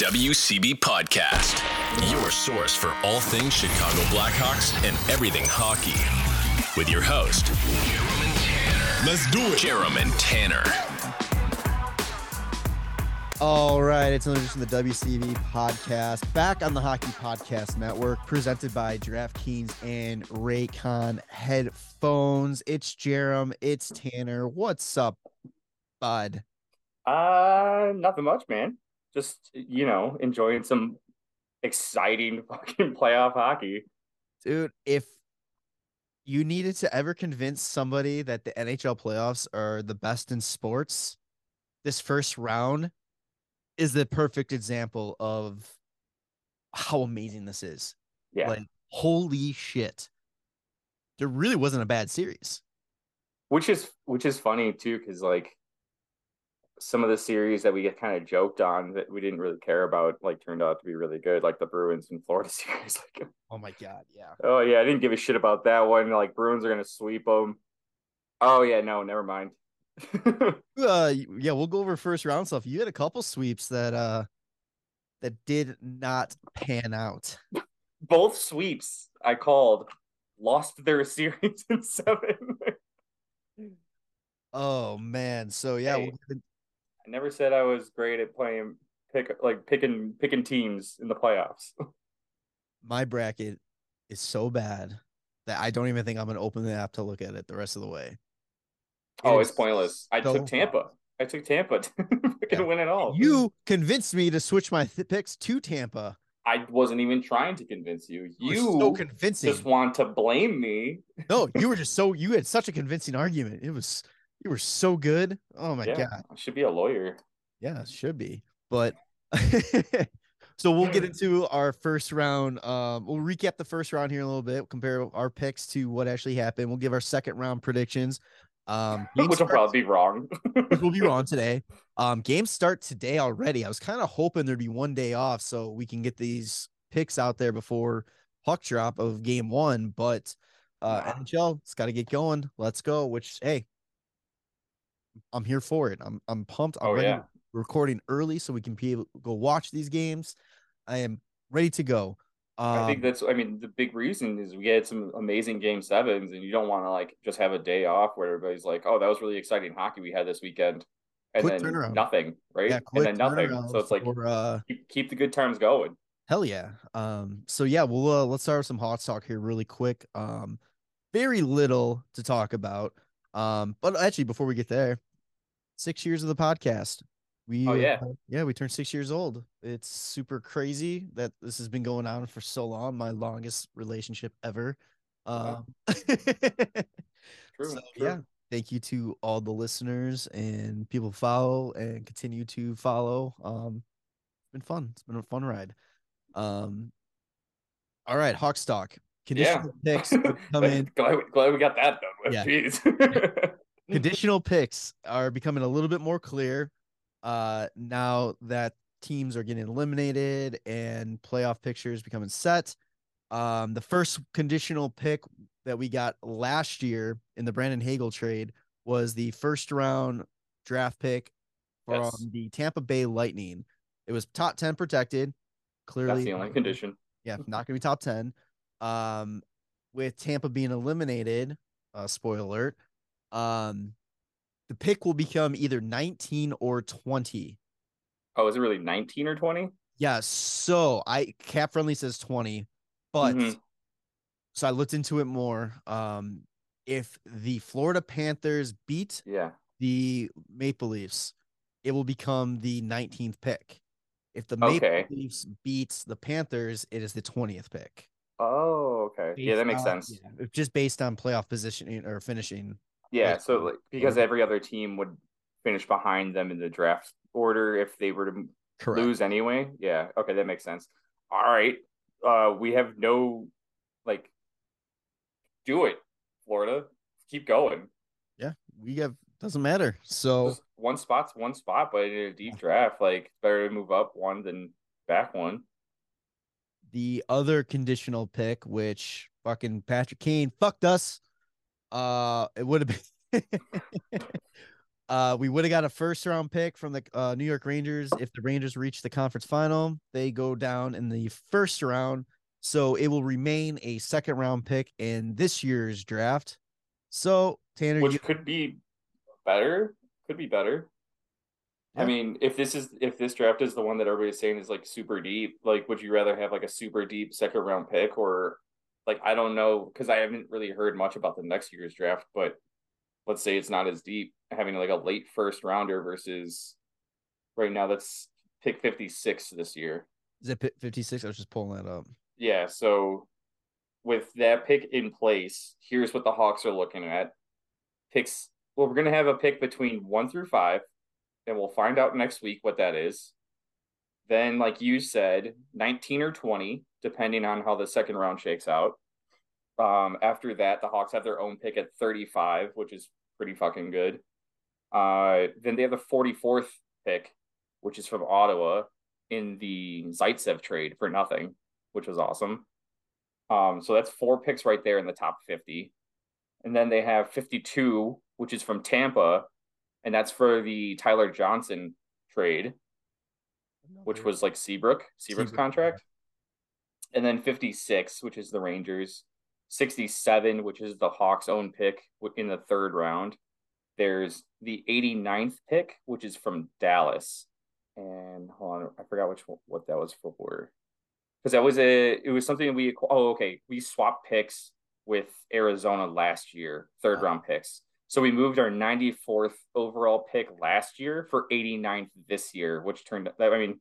WCB Podcast, your source for all things Chicago Blackhawks and everything hockey. With your host, Jarom Tanner. Let's do it. Jarom and Tanner. All right, it's another edition of the WCB podcast, back on the Hockey Podcast Network, presented by DraftKings and Raycon headphones. It's Jarom, it's Tanner. What's up, bud? Uh, nothing much, man. Just you know, enjoying some exciting fucking playoff hockey. Dude, if you needed to ever convince somebody that the NHL playoffs are the best in sports, this first round is the perfect example of how amazing this is. Yeah, Like, holy shit. There really wasn't a bad series. which is which is funny too, because like some of the series that we get kind of joked on that we didn't really care about, like turned out to be really good, like the Bruins and Florida series. Like, Oh my god, yeah. oh yeah, I didn't give a shit about that one. Like Bruins are gonna sweep them. Oh yeah, no, never mind. Uh yeah, we'll go over first round stuff. You had a couple sweeps that uh that did not pan out. Both sweeps I called lost their series in seven. Oh man. So yeah, Hey. we'll- I never said I was great at playing pick like picking picking teams in the playoffs. my bracket is so bad that I don't even think I'm gonna open the app to look at it the rest of the way. oh, It it's pointless. I so took Tampa. I took Tampa to Yeah. win it all. You convinced me to switch my th- picks to Tampa. I wasn't even trying to convince you. You You so convincing. just want to blame me. No, you were just so you had such a convincing argument. It was you were so good. Oh my yeah, god. I should be a lawyer. Yeah, should be. But so we'll get into our first round. Um, we'll recap the first round here in a little bit, compare our picks to what actually happened. We'll give our second round predictions. Um, Which will probably be wrong. which will be wrong today. Um, games start today already. I was kind of hoping there'd be one day off so we can get these picks out there before puck drop of game one. But uh, Wow. NHL, it's got to get going. Let's go. Which hey, I'm here for it. I'm I'm pumped. I'm Oh, ready. yeah. Recording early so we can be able to go watch these games. I am ready to go. Um, I think that's I mean the big reason is we had some amazing game sevens and you don't want to like just have a day off where everybody's like, Oh, that was really exciting hockey we had this weekend. And then turnaround. nothing, right? yeah, and then nothing. So it's like for, uh, keep, keep the good times going. Hell yeah. Um, so yeah, we'll uh, let's start with some hot talk here really quick. Um, very little to talk about. Um, but actually, before we get there, six years of the podcast. We Oh, yeah. uh, yeah, we turned six years old. It's super crazy that this has been going on for so long. My longest relationship ever. Wow. Um, True. so, true. yeah, thank you to all the listeners and people follow and continue to follow. Um, it's been fun. It's been a fun ride. Um, all right, Hawks Talk. Conditional picks are coming. glad, we- glad we got that done with. Yeah. Jeez. Conditional picks are becoming a little bit more clear. Uh, now that teams are getting eliminated and playoff pictures becoming set. Um, the first conditional pick that we got last year in the Brandon Hagel trade was the first round draft pick from Yes. the Tampa Bay Lightning. It was top 10 protected. Clearly, That's the only condition. yeah, not gonna be top 10. Um, with Tampa being eliminated, uh, spoiler alert, um, the pick will become either 19 or 20. Oh, is it really 19 or 20? Yeah, so I CapFriendly says 20, but Mhm. so I looked into it more. Um, if the Florida Panthers beat Yeah. the Maple Leafs, it will become the 19th pick. If the Maple Okay. Leafs beats the Panthers, it is the 20th pick. Oh, okay. Yeah, that makes on- sense. yeah, just based on playoff positioning or finishing. Yeah, Like, so like because or- every other team would finish behind them in the draft order if they were to Correct. lose anyway. Yeah, okay, that makes sense. All right. Uh we have no like do it, Florida. Keep going. Yeah, we have doesn't matter. So Just one spot's one spot, but in a deep draft, like better to move up one than back one. The other conditional pick, which fucking Patrick Kane fucked us. Uh, it would have been Uh, we would have got a first round pick from the uh, New York Rangers if the Rangers reach the conference final. They go down in the first round, so it will remain a second round pick in this year's draft. So Tanner, which you, could be better. Could be better. Yeah. I mean, if this is if this draft is the one that everybody's saying is like super deep, like would you rather have like a super deep second round pick or like I don't know because I haven't really heard much about the next year's draft, but let's say it's not as deep, having like a late first rounder versus right now that's pick 56 this year. is it fifty six? I was just pulling that up. Yeah, so with that pick in place, here's what the Hawks are looking at. Picks well, we're gonna have a pick between one through five, and we'll find out next week what that is. Then, like you said, 19 or 20, depending on how the second round shakes out. Um, after that, the Hawks have their own pick at 35, which is pretty fucking good. Uh, then they have the 44th pick, which is from Ottawa in the Zaitsev trade for nothing, which was awesome. Um, so that's four picks right there in the top 50. And then they have 52, which is from Tampa, and that's for the Tyler Johnson trade, which was like Seabrook, Seabrook's Seabrook, contract. And then 56, which is the Rangers. 67, which is the Hawks' own pick in the third round. There's the 89th pick, which is from Dallas. And hold on, I forgot which one, what that was for. Because that was a it was something we oh okay we swapped picks with Arizona last year, third round picks. So we moved our 94th overall pick last year for 89th this year, which turned I mean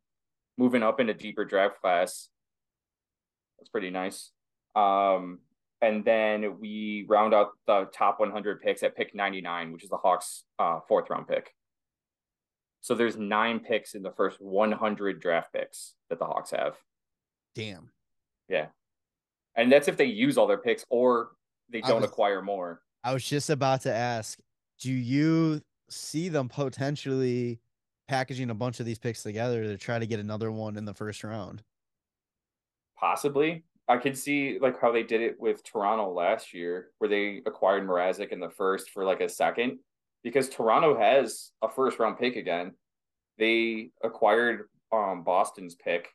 moving up in a deeper draft class. That's pretty nice. Um, and then we round out the top 100 picks at pick 99, which is the Hawks' uh, fourth round pick. So there's nine picks in the first 100 draft picks that the Hawks have. Damn. Yeah. And that's if they use all their picks or they don't was- acquire more. I was just about to ask, do you see them potentially packaging a bunch of these picks together to try to get another one in the first round? Possibly. I could see like how they did it with Toronto last year, where they acquired Mrazek in the first for like a second, because Toronto has a first round pick again. They acquired um Boston's pick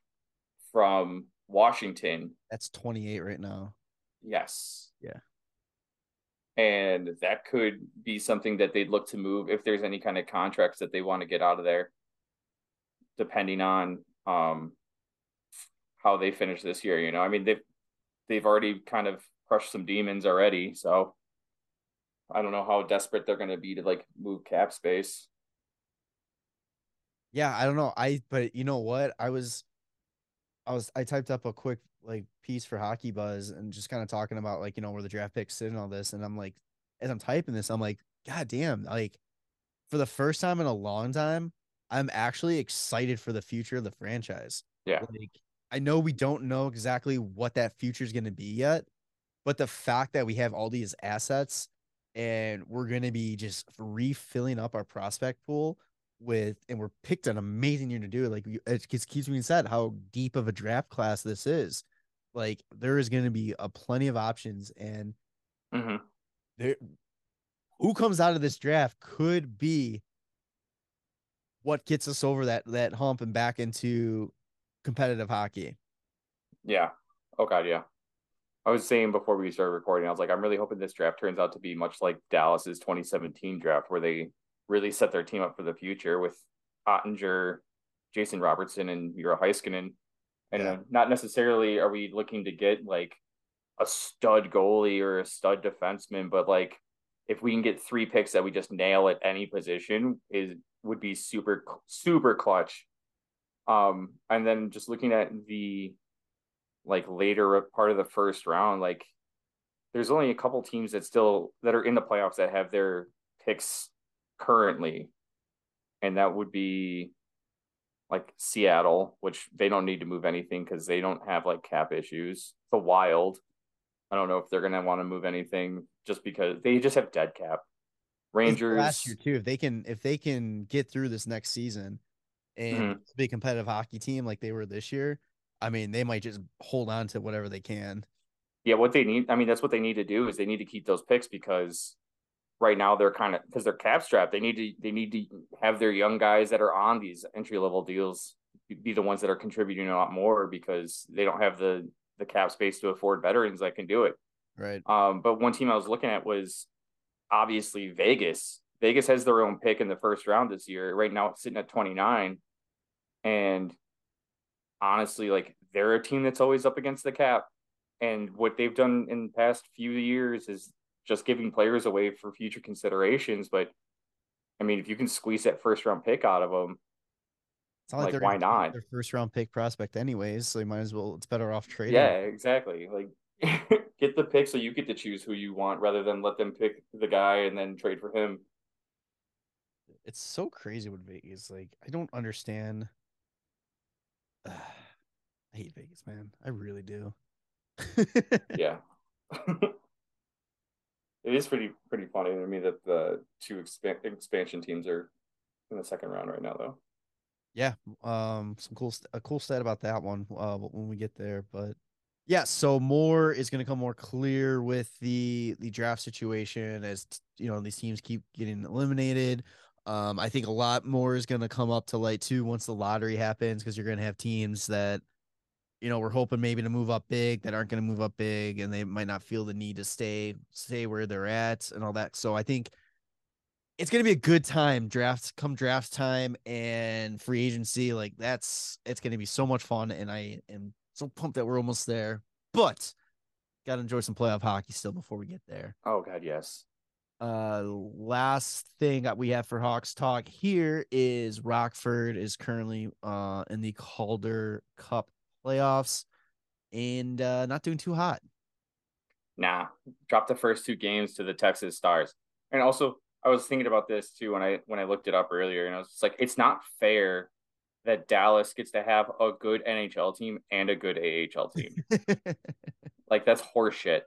from Washington. That's 28 right now. Yes. Yeah. And that could be something that they'd look to move if there's any kind of contracts that they want to get out of there, depending on um how they finish this year. You know, I mean they've they've already kind of crushed some demons already, so I don't know how desperate they're gonna be to like move cap space. Yeah, I don't know. I but you know what? I was I was I typed up a quick like piece for Hockey Buzz and just kind of talking about like, you know, where the draft picks sit and all this. And I'm like, as I'm typing this, I'm like, God damn, like for the first time in a long time, I'm actually excited for the future of the franchise. Yeah. Like I know we don't know exactly what that future is going to be yet, but the fact that we have all these assets and we're going to be just refilling up our prospect pool with, and we're picked an amazing year to do it. Like it just keeps being said how deep of a draft class this is. Like there is going to be a plenty of options, and Mm-hmm. there, who comes out of this draft could be what gets us over that that hump and back into competitive hockey. Yeah. Oh god, yeah. I was saying before we started recording, I was like, I'm really hoping this draft turns out to be much like Dallas's 2017 draft, where they really set their team up for the future with Oettinger, Jason Robertson, and Miro Heiskanen. And Yeah. not necessarily are we looking to get like a stud goalie or a stud defenseman, but like if we can get three picks that we just nail at any position, is would be super super clutch. Um, and then just looking at the like later part of the first round, like there's only a couple teams that still that are in the playoffs that have their picks currently, and that would be like Seattle, which they don't need to move anything because they don't have like cap issues. The Wild, I don't know if they're gonna want to move anything just because they just have dead cap. Rangers, last year too. If they can, if they can get through this next season and Mhm. be a competitive hockey team like they were this year, I mean, they might just hold on to whatever they can. yeah, what they need, I mean, that's what they need to do is they need to keep those picks because right now they're kind of because they're cap strapped. They need to they need to have their young guys that are on these entry level deals be the ones that are contributing a lot more because they don't have the the cap space to afford veterans that can do it. Right. Um, but one team I was looking at was obviously Vegas. Vegas has their own pick in the first round this year. Right now, it's sitting at 29. And honestly, like they're a team that's always up against the cap. And what they've done in the past few years is just giving players away for future considerations. But I mean, if you can squeeze that first round pick out of them, It's not like, Like, why not? Their first round pick prospect, anyways. So you might as well. It's better off trading. yeah, exactly. Like get the pick so you get to choose who you want rather than let them pick the guy and then trade for him. It's so crazy what Vegas like. I don't understand. I hate Vegas, man. I really do. yeah. it is pretty pretty funny to me that the two expan- expansion teams are in the second round right now, though. yeah um some cool st- a cool stat about that one uh when we get there but yeah so more is going to come more clear with the the draft situation as you know these teams keep getting eliminated um i think a lot more is going to come up to light too once the lottery happens because you're going to have teams that you know we're hoping maybe to move up big that aren't going to move up big and they might not feel the need to stay stay where they're at and all that so i think it's gonna be a good time draft come draft time and free agency like that's it's gonna be so much fun and i am so pumped that we're almost there but gotta enjoy some playoff hockey still before we get there Oh God, yes. uh last thing that we have for hawks talk here is rockford is currently uh in the calder cup playoffs and uh not doing too hot Nah, drop the first two games to the Texas Stars. And also, I was thinking about this too when I when I looked it up earlier, and I was just like, it's not fair that Dallas gets to have a good NHL team and a good AHL team. like that's horseshit.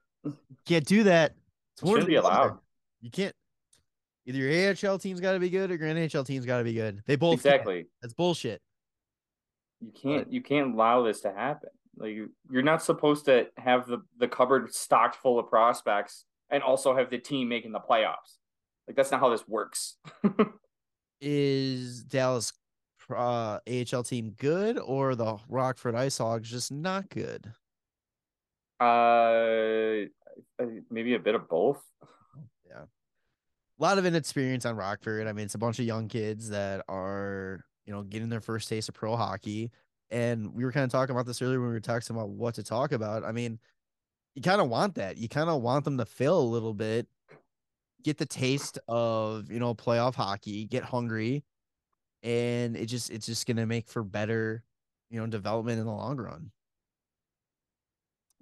can't do that it's It shouldn't be allowed. You can't. Either your AHL team's got to be good or your NHL team's got to be good. They both. Exactly. That's bullshit. You can't you can't allow this to happen. Like you- you're not supposed to have the the cupboard stocked full of prospects and also have the team making the playoffs. Like that's not how this works. Is Dallas uh, AHL team good or the Rockford Ice Hogs just not good? Uh, maybe a bit of both. Yeah. A lot of inexperience on Rockford. I mean, it's a bunch of young kids that are, you know, getting their first taste of pro hockey. And we were kind of talking about this earlier when we were talking about what to talk about. I mean, you kind of want that. You kind of want them to fail a little bit, get the taste of, you know, playoff hockey, get hungry, and it just it's just gonna make for better, you know, development in the long run.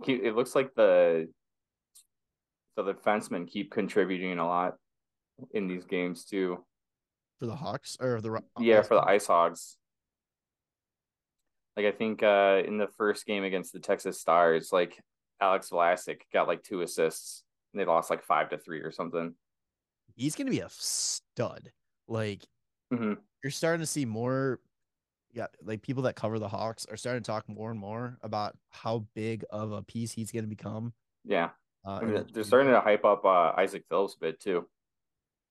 It looks like the so the defensemen keep contributing a lot in these games too. For the Hawks or the Yeah, for the Ice Hogs. Like I think uh in the first game against the Texas Stars, like Alex Vlasic got like two assists and they lost like five to three or something. he's gonna be a stud. Like Mhm. you're starting to see more yeah, like people that cover the Hawks are starting to talk more and more about how big of a piece he's to become. Yeah. Uh, I mean, they're starting to hype up uh, Isaak Phillips a bit too.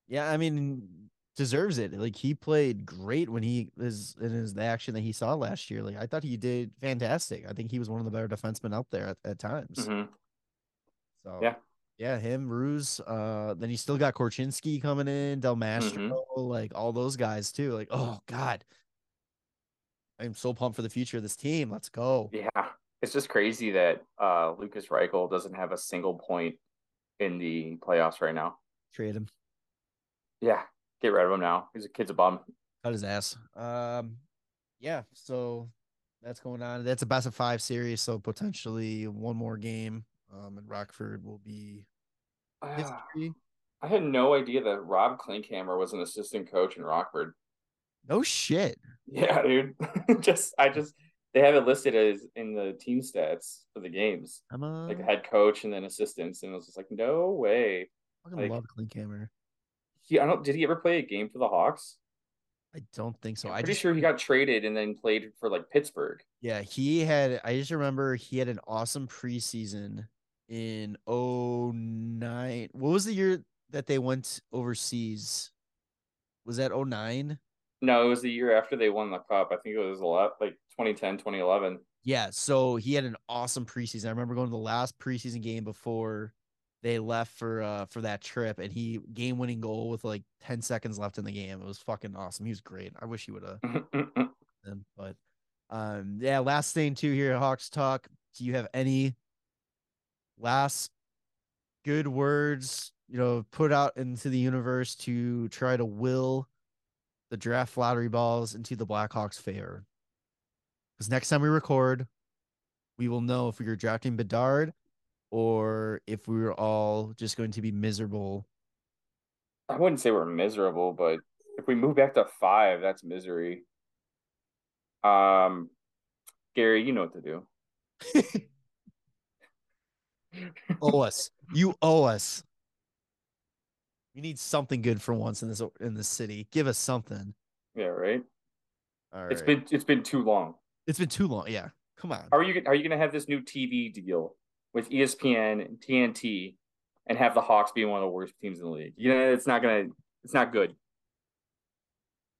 Yeah, I mean, deserves it. Like he played great when he is in his the action that he saw last year. Like I thought he did fantastic. I think he was one of the better defensemen out there at, at times. Mhm. So Yeah. yeah, him, Ruse. Uh, then you still got Korchinski coming in, Del Mastro, Mm-hmm. like all those guys too. Like, oh God, I'm so pumped for the future of this team. Let's go. Yeah. It's just crazy that uh Lukas Reichel doesn't have a single point in the playoffs right now. Trade him, Yeah. Get rid of him now. He's a kid's a bum. cut his ass. Um, yeah. So that's going on. That's a best of five series. So potentially one more game. Um, and Rockford will be history. I had no idea that Rob Klinkhammer was an assistant coach in Rockford. No shit. Yeah, dude. just I just they have it listed as in the team stats for the games, I'm a like head coach and then assistants, and I was just like, no way. fucking like- love Camera. He, I don't. Did he ever play a game for the Hawks? I don't think so. I'm I pretty just sure he got traded and then played for like Pittsburgh. Yeah, he had. I just remember he had an awesome preseason in 09. What was the year that they went overseas? Was that 09? No, it was the year after they won the cup. I think it was a lot like 2010, 2011. Yeah, so he had an awesome preseason. I remember going to the last preseason game before they left for uh for that trip and he game winning goal with like 10 seconds left in the game. It was fucking awesome. He was great. I wish he would have but um yeah, last thing too here at Hawks Talk. Do you have any last good words, you know, put out into the universe to try to will the draft lottery balls into the Blackhawks' favor? Because next time we record, we will know if we are drafting Bedard or if we were all just going to be miserable. I wouldn't say we're miserable, but if we move back to five, that's misery. Um, Gary, you know what to do. owe us. You owe us. We need something good for once in this in this city. Give us something. Yeah, right. All right. It's been it's been too long. it's been too long. Yeah. Come on. How are you? Are you going to have this new TV deal with ESPN and TNT, and have the Hawks be one of the worst teams in the league? You know, it's not gonna. It's not good.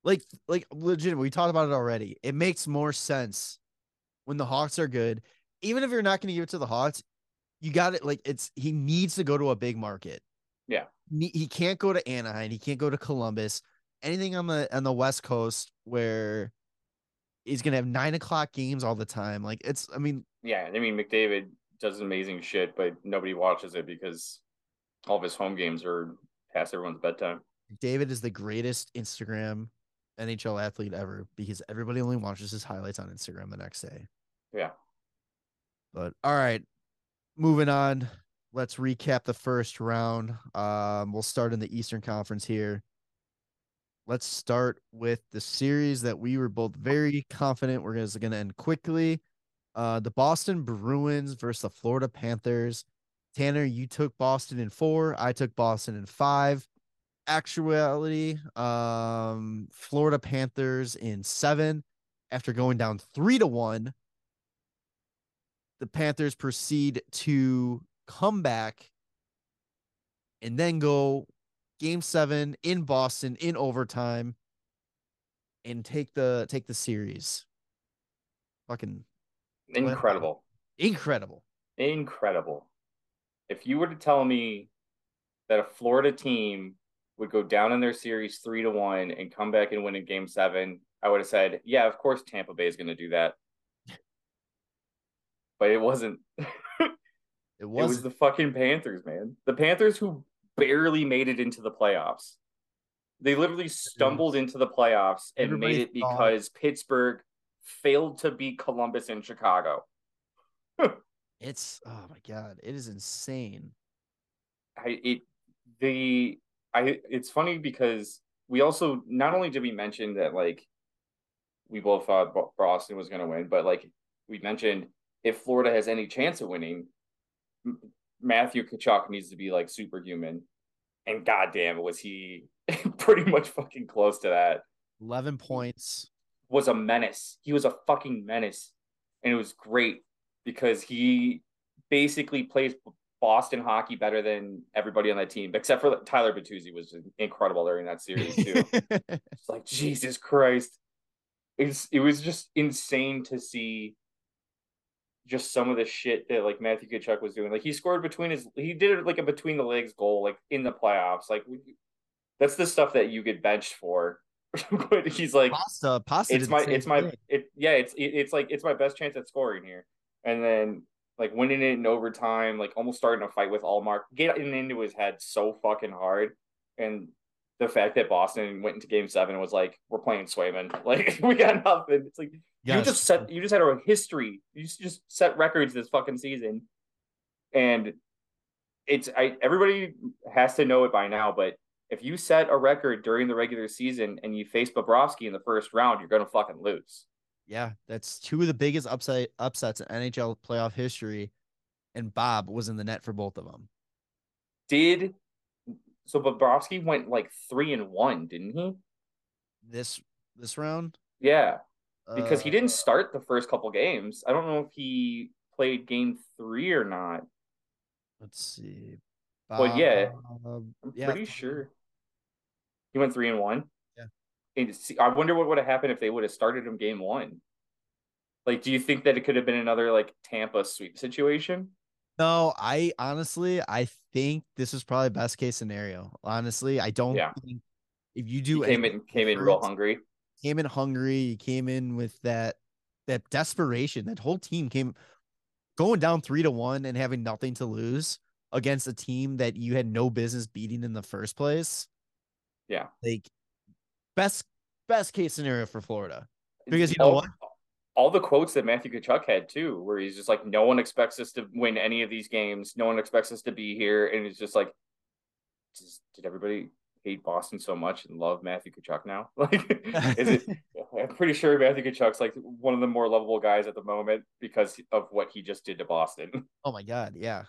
Like like legit, we talked about it already. It makes more sense when the Hawks are good. Even if you're not going to give it to the Hawks, you got it. Like it's he needs to go to a big market. Yeah. He can't go to Anaheim. He can't go to Columbus. Anything on the on the West Coast where he's gonna have nine o'clock games all the time. Like it's. I mean, Yeah, I mean McDavid does amazing shit, but nobody watches it because all of his home games are past everyone's bedtime. David is the greatest Instagram NHL athlete ever because everybody only watches his highlights on Instagram the next day. Yeah. But all right, moving on. Let's recap the first round. Um, we'll start in the Eastern Conference here. Let's start with the series that we were both very confident we're going to end quickly. Uh, the Boston Bruins versus the Florida Panthers. Tanner, you took Boston in four. I took Boston in five. Actuality, um, Florida Panthers in seven. After going down three to one, the Panthers proceed to come back and then go game seven in Boston in overtime and take the take the series. Fucking Incredible. incredible. Incredible. If you were to tell me that a Florida team would go down in their series three to one and come back and win in game seven, I would have said, yeah, of course Tampa Bay is going to do that. But it wasn't. It It was, the fucking Panthers, man. The Panthers who barely made it into the playoffs. They literally stumbled into the playoffs and Everybody made it thought- because Pittsburgh failed to beat Columbus in Chicago. it's oh my god, it is insane. I it the I it's funny because we also not only did we mention that like we both thought Boston was going to win, but like we mentioned if Florida has any chance of winning, Matthew Tkachuk needs to be like superhuman, and goddamn was he pretty much fucking close to that. 11 points. Was a menace. He was a fucking menace, and it was great because he basically plays Boston hockey better than everybody on that team, except for Tyler Bertuzzi was incredible during that series too. it's like Jesus Christ. It's it was just insane to see just some of the shit that like Matthew Tkachuk was doing. Like he scored between his he did it like a between the legs goal like in the playoffs. Like that's the stuff that you get benched for. But he's like Pasta, pasta. it's my it's my thing. it yeah it's it, it's like it's my best chance at scoring here. And then like winning it in overtime like almost starting a fight with Ullmark getting into his head so fucking hard. And the fact that Boston went into game seven was like we're playing Swayman. Like we got nothing. It's like you just set you just had a history. You just set records this fucking season. And it's I everybody has to know it by now but if you set a record during the regular season and you face Bobrovsky in the first round, you're gonna fucking lose. Yeah, that's two of the biggest upside upsets in NHL playoff history, and Bob was in the net for both of them. Did so Bobrovsky went like three and one, didn't he? This this round, Yeah, because he Uh, didn't start the first couple games. I don't know if he played game three or not. Let's see. But yeah, Um, I'm yeah, pretty sure he went three and one. Yeah. And see, I wonder what would have happened if they would have started him game one. Like, do you think that it could have been another like Tampa sweep situation? No, I honestly, I think this is probably best case scenario. Honestly, I don't Yeah. think if you do came in came in real hungry. came in hungry, you came in with that that desperation. That whole team came going down three to one and having nothing to lose against a team that you had no business beating in the first place. Yeah. Like best best case scenario for Florida. Because you know all, what? All the quotes that Matthew Tkachuk had too, where he's just like, "No one expects us to win any of these games. No one expects us to be here," and it's just like, just, did everybody hate Boston so much and love Matthew Tkachuk now? Like, is it? I'm pretty sure Matthew Tkachuk's like one of the more lovable guys at the moment because of what he just did to Boston. Oh my god, yeah.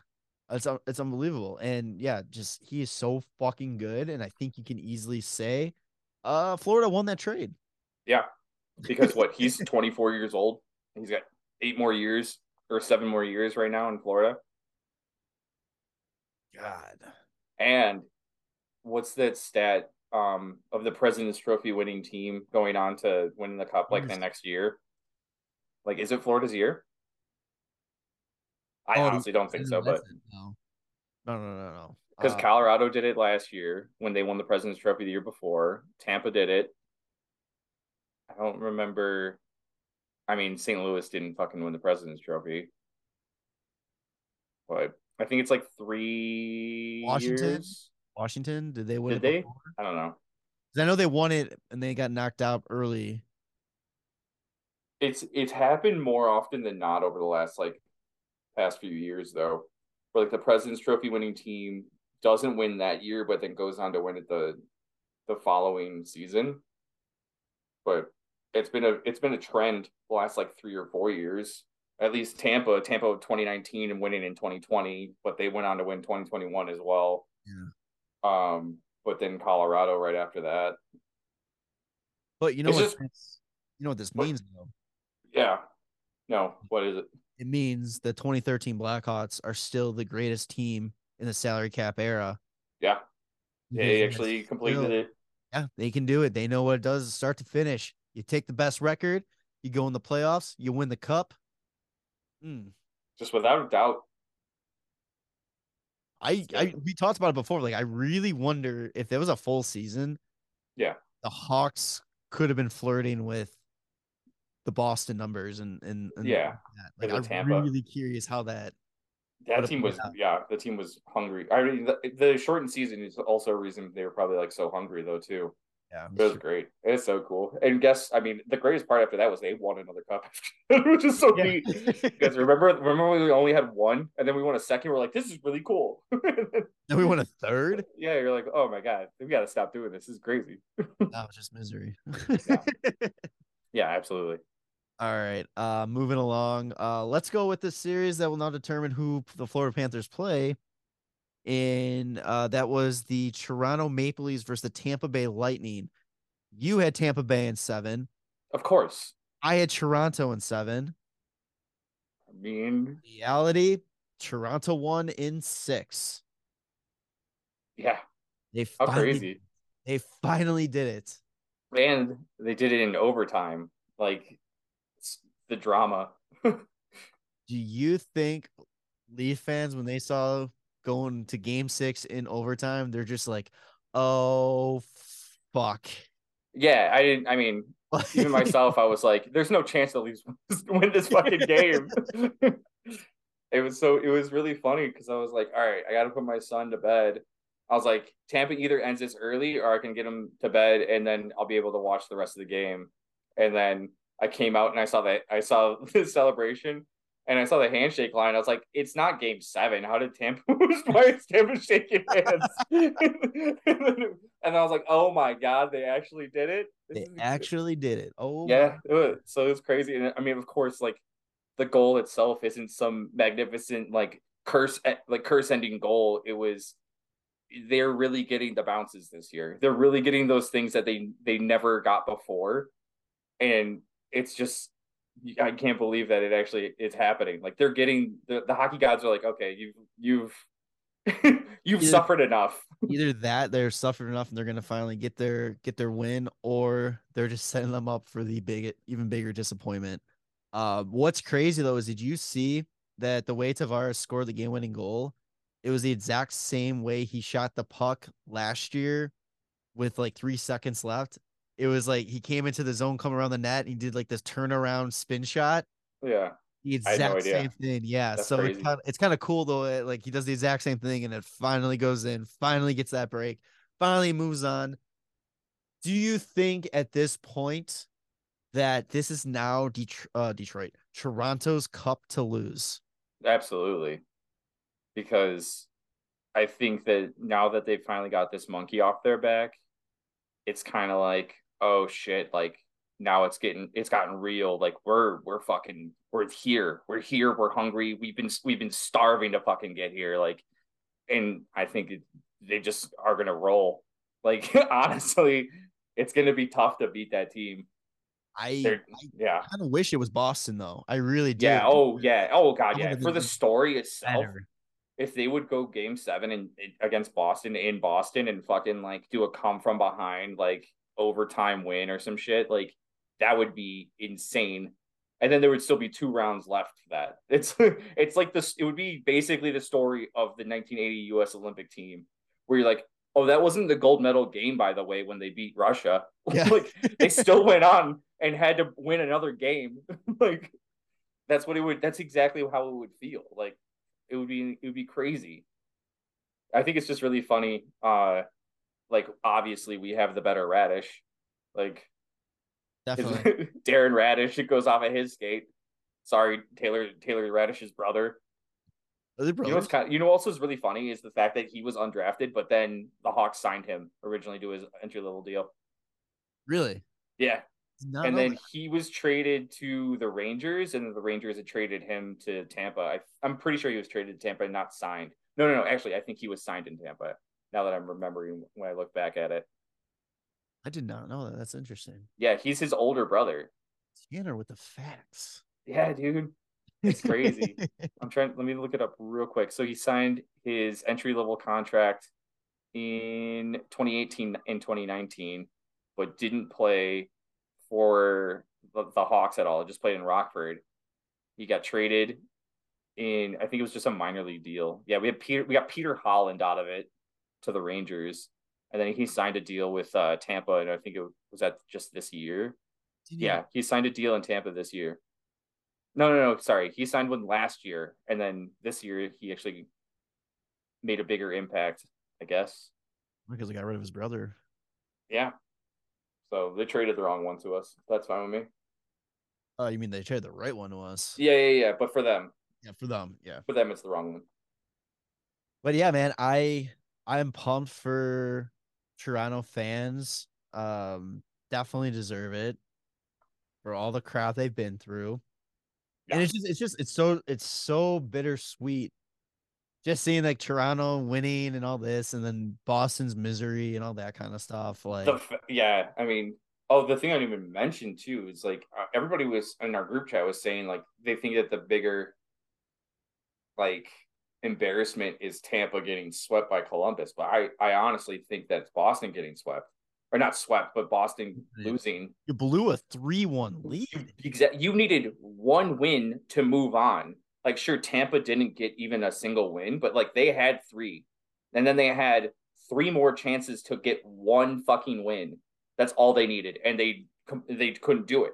It's it's unbelievable. And yeah, just he is so fucking good. And I think you can easily say uh Florida won that trade. Yeah, because what he's 24 years old. He's got eight more years or seven more years right now in Florida. God. And what's that stat um of the President's Trophy winning team going on to win the cup like the next year? Like, is it Florida's year? I Oh, honestly don't think so, but no. No, no, no, no. because Uh, Colorado did it last year when they won the President's Trophy the year before. Tampa did it. I don't remember. I mean, St. Louis didn't fucking win the President's Trophy, but I think it's like three Washington? years. Washington, did they win Did it they? before? I don't know. I know they won it and they got knocked out early. It's it's happened more often than not over the last like past few years though. Where like the President's Trophy winning team doesn't win that year, but then goes on to win it the the following season. But it's been a it's been a trend the last like three or four years. At least Tampa, Tampa 2019 and winning in 2020, but they went on to win 2021 as well. Yeah. Um, but then Colorado right after that. But you know It's what just- this- you know what this means though? Yeah. No, what is it? It means the 2013 Blackhawks are still the greatest team in the salary cap era. Yeah. They actually completed still- it. Yeah, they can do it. They know what it does start to finish. You take the best record, you go in the playoffs, you win the cup. Mm. just without a doubt. I, I we talked about it before. Like I really wonder if there was a full season. Yeah. the Hawks could have been flirting with the Boston numbers and and, and Yeah, like I'm Tampa. really curious how that. That team was playoff. yeah, the team was hungry. I mean, the, the shortened season is also a reason they were probably like so hungry though too. Yeah, It was great. It's so cool. And guess I mean the greatest part after that was they won another cup, which is so Yeah. neat. Because remember, remember when we only had one, and then we won a second. We're like, this is really cool. then we won a third. yeah, you're like, oh my god, we got to stop doing this. This is crazy. That was just misery. Yeah, absolutely. All right. Uh moving along. Uh let's go with this series that will now determine who the Florida Panthers play. And uh that was the Toronto Maple Leafs versus the Tampa Bay Lightning. You had Tampa Bay in seven. Of course. I had Toronto in seven. I mean, Reality, Toronto won in six. yeah, They how finally, crazy. They finally did it. And they did it in overtime. Like the drama. Do you think Leaf fans, when they saw going to game six in overtime, they're just like, oh, fuck. Yeah, I didn't. I mean, even myself, I was like, "There's no chance the Leafs win this fucking game." it was so. It was really funny because I was like, "All right, I got to put my son to bed." I was like, "Tampa either ends this early, or I can get him to bed, and then I'll be able to watch the rest of the game." And then I came out and I saw that I saw the celebration. And I saw the handshake line. I was like, "It's not Game Seven. How did Tampa? Why is Tampa shaking hands?" and, I was like, "Oh my god, they actually did it! This They actually did it. Oh, yeah, it was, so it was crazy. And I mean, of course, like the goal itself isn't some magnificent like curse eh, like curse ending goal. It was they're really getting the bounces this year. They're really getting those things that they they never got before, and it's just I can't believe that it actually it's happening. Like they're getting the, the hockey gods are like, okay, you've you've You've Either- suffered enough. Either that they're suffered enough and they're gonna finally get their get their win, or they're just setting them up for the big even bigger disappointment. Uh, what's crazy though is did you see that the way Tavares scored the game winning goal? It was the exact same way he shot the puck last year with like three seconds left. It was like he came into the zone, come around the net, and he did like this turnaround spin shot. Yeah. The had no exact same thing. Yeah. That's so crazy. kind, it's kind of cool though. it- Like he does the exact same thing and it finally goes in, finally gets that break, finally moves on. Do you think at this point that this is now Det- uh, Detroit, Toronto's cup to lose? Absolutely. Because I think that now that they've finally got this monkey off their back, it's kind of like, oh shit, like now it's getting it's gotten real. Like we're we're fucking we're here. We're here. We're hungry. We've been we've been starving to fucking get here. Like and I think it, they just are gonna roll. Like honestly, it's gonna be tough to beat that team. I, They're I yeah. kind of wish it was Boston though. I really do. Yeah. Oh yeah. Oh god. Yeah. For the story itself, Better. if they would go game seven and against Boston in Boston and fucking like do a come from behind like overtime win or some shit, like that would be insane. And then there would still be two rounds left for that. It's it's like this. It would be basically the story of the 1980 U.S. Olympic team, where you're like, oh, that wasn't the gold medal game, by the way, when they beat Russia. Yeah. like they still went on and had to win another game. like that's what it would. That's exactly how it would feel. Like it would be it would be crazy. I think it's just really funny. Uh like obviously we have the better Raddysh. Like Definitely. Darren Raddysh, it goes off of his skate. Sorry, Taylor Taylor Raddysh's brother. You know what's kind you know also is really funny is the fact that he was undrafted, but then the Hawks signed him originally to his entry level deal. Really? Yeah. Not and then that. he was traded to the Rangers, and the Rangers had traded him to Tampa. I, I'm pretty sure he was traded to Tampa and not signed. No, no, no. Actually, I think he was signed in Tampa. Now that I'm remembering when I look back at it, I did not know that. That's interesting. yeah, he's his older brother. Tanner with the facts. Yeah, dude, it's crazy. I'm trying. Let me look it up real quick. So he signed his entry level contract in 2018 and 2019, but didn't play for the, the Hawks at all. Just played in Rockford. He got traded in. I think it was just a minor league deal. Yeah, we had Peter. We got Peter Holland out of it to the Rangers, and then he signed a deal with uh, Tampa, and I think it was that just this year. Did Yeah, he signed a deal in Tampa this year. No, no, no. Sorry, he signed one last year, and then this year he actually made a bigger impact. I guess. Because he got rid of his brother. Yeah. So they traded the wrong one to us. That's fine with me. Oh, you mean they traded the right one to us? Yeah, yeah, yeah. But for them, Yeah, for them. Yeah. for them, it's the wrong one. But yeah, man, I I'm pumped for Toronto fans. Um, definitely deserve it for all the crap they've been through. And it's just it's just it's so it's so bittersweet. Just seeing like Toronto winning and all this, and then Boston's misery and all that kind of stuff. Like, The f- yeah, I mean, oh, the thing I didn't even mention too is like uh, everybody was in our group chat was saying like they think that the bigger like embarrassment is Tampa getting swept by Columbus, but I I honestly think that's Boston getting swept or not swept, but Boston losing. you blew a three-one lead. Exactly, you needed one win to move on. Like, sure, Tampa didn't get even a single win, but like they had three, and then they had three more chances to get one fucking win. That's all they needed, and they they couldn't do it.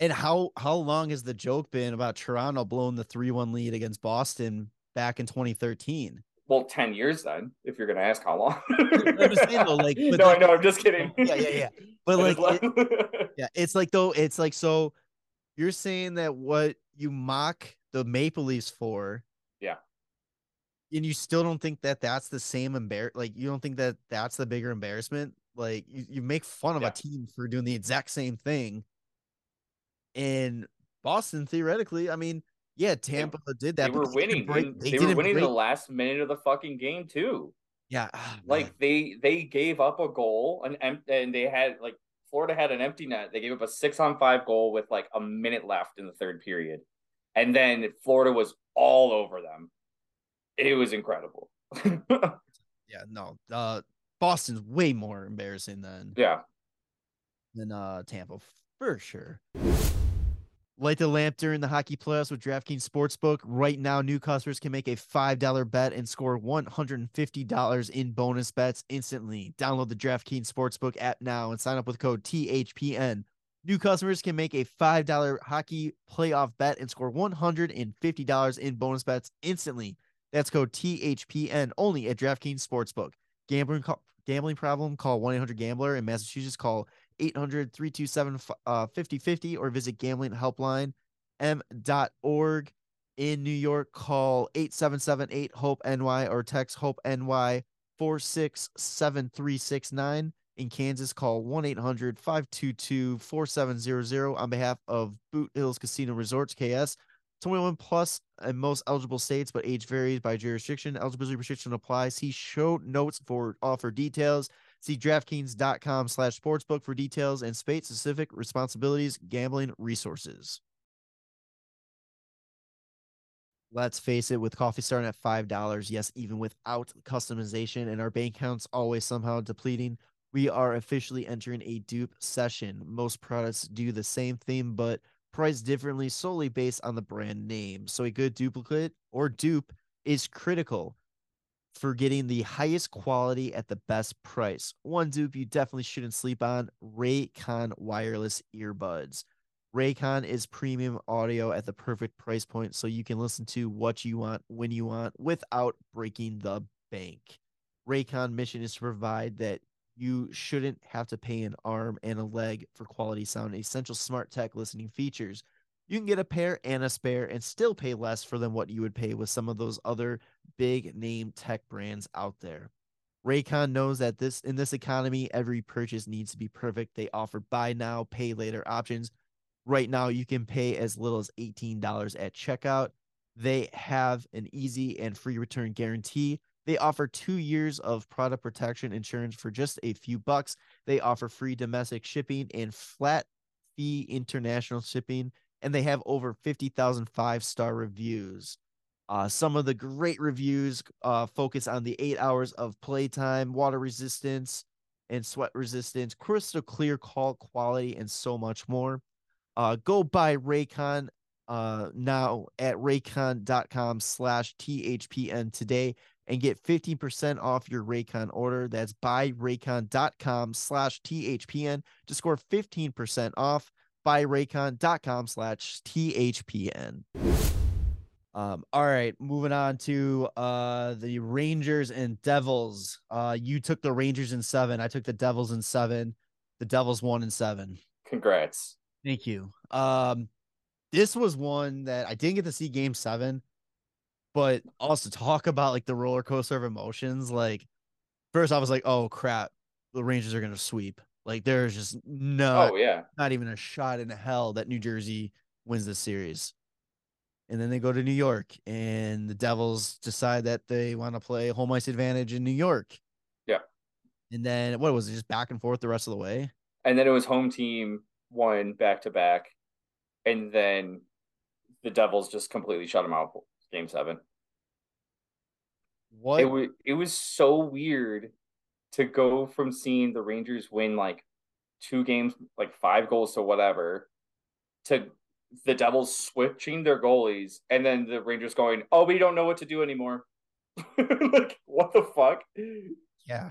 And how how long has the joke been about Toronto blowing the three-one lead against Boston back in 2013? Well, ten years then, if you're gonna ask how long. I'm saying, though, like, no, I know, I'm just kidding. Yeah, yeah, yeah. But I like, it- yeah, it's like though, it's like so. You're saying that what you mock the Maple Leafs for, Yeah. and you still don't think that that's the same embar like you don't think that that's the bigger embarrassment. Like you, you make fun of Yeah. a team for doing the exact same thing. In Boston, theoretically, I mean, yeah, Tampa did that. they were winning. break- They, they were winning break- the last minute of the fucking game too. Yeah, ah, man. like they they gave up a goal and and they had like Florida had an empty net. They gave up a six on five goal with like a minute left in the third period, and then Florida was all over them. It was incredible. Yeah, no. Uh Boston's way more embarrassing than yeah. than uh Tampa for sure. Light the lamp during the hockey playoffs with DraftKings Sportsbook. Right now, new customers can make a $5 bet and score $150 in bonus bets instantly. Download the DraftKings Sportsbook app now and sign up with code THPN. New customers can make a $5 hockey playoff bet and score $150 in bonus bets instantly. That's code THPN only at DraftKings Sportsbook. Gambling gambling problem? Call 1-800-GAMBLER. In Massachusetts, call 800-327-5050 uh, or visit gamblinghelpline m.org. In New York, call 877-8-HOPE-NY or text HOPE-NY 467369. In Kansas, call 1-800-522-4700 on behalf of Boot Hills Casino Resorts, KS. 21 plus in most eligible states, but age varies by jurisdiction. Eligibility restriction applies. See show notes for offer details. See DraftKings.com slash sportsbook for details and state specific responsibilities, gambling resources. Let's face it, with coffee starting at $5, yes, even without customization and our bank accounts always somehow depleting, we are officially entering a dupe session. Most products do the same thing, but priced differently solely based on the brand name. So a good duplicate or dupe is critical for getting the highest quality at the best price. One dupe you definitely shouldn't sleep on Raycon wireless earbuds. Raycon is premium audio at the perfect price point so you can listen to what you want when you want without breaking the bank. Raycon mission is to provide that you shouldn't have to pay an arm and a leg for quality sound. Essential smart tech listening features. You can get a pair and a spare and still pay less for than what you would pay with some of those other big name tech brands out there. Raycon knows that this in this economy, every purchase needs to be perfect. They offer buy now, pay later options. Right now, you can pay as little as $18 at checkout. They have an easy and free return guarantee. They offer two years of product protection insurance for just a few bucks. They offer free domestic shipping and flat fee international shipping. And they have over 50,000 five star reviews. Uh, some of the great reviews uh, focus on the eight hours of playtime, water resistance, and sweat resistance, crystal clear call quality, and so much more. Uh, go buy Raycon uh, now at raycon.com slash THPN today and get 15% off your Raycon order. That's buyraycon.com slash THPN to score 15% off. Buyraycon.com slash THPN. Um, all right, moving on to uh the Rangers and Devils. Uh you took the Rangers in seven, I took the Devils in seven. The Devils one in seven. Congrats. Thank you. Um this was one that I didn't get to see game seven but also talk about like the roller coaster of emotions. Like, first I was like, oh crap, the Rangers are gonna sweep. Like, there's just no, oh yeah, not even a shot in hell that New Jersey wins this series. And then they go to New York, and the Devils decide that they want to play home ice advantage in New York. Yeah. And then what was it? Just back and forth the rest of the way. And then it was home team won back to back, and then the Devils just completely shut them out game seven. What it was it was so weird to go from seeing the Rangers win like two games, like five goals to whatever, to the Devils switching their goalies and then the Rangers going, Oh, we don't know what to do anymore. like, what the fuck? Yeah.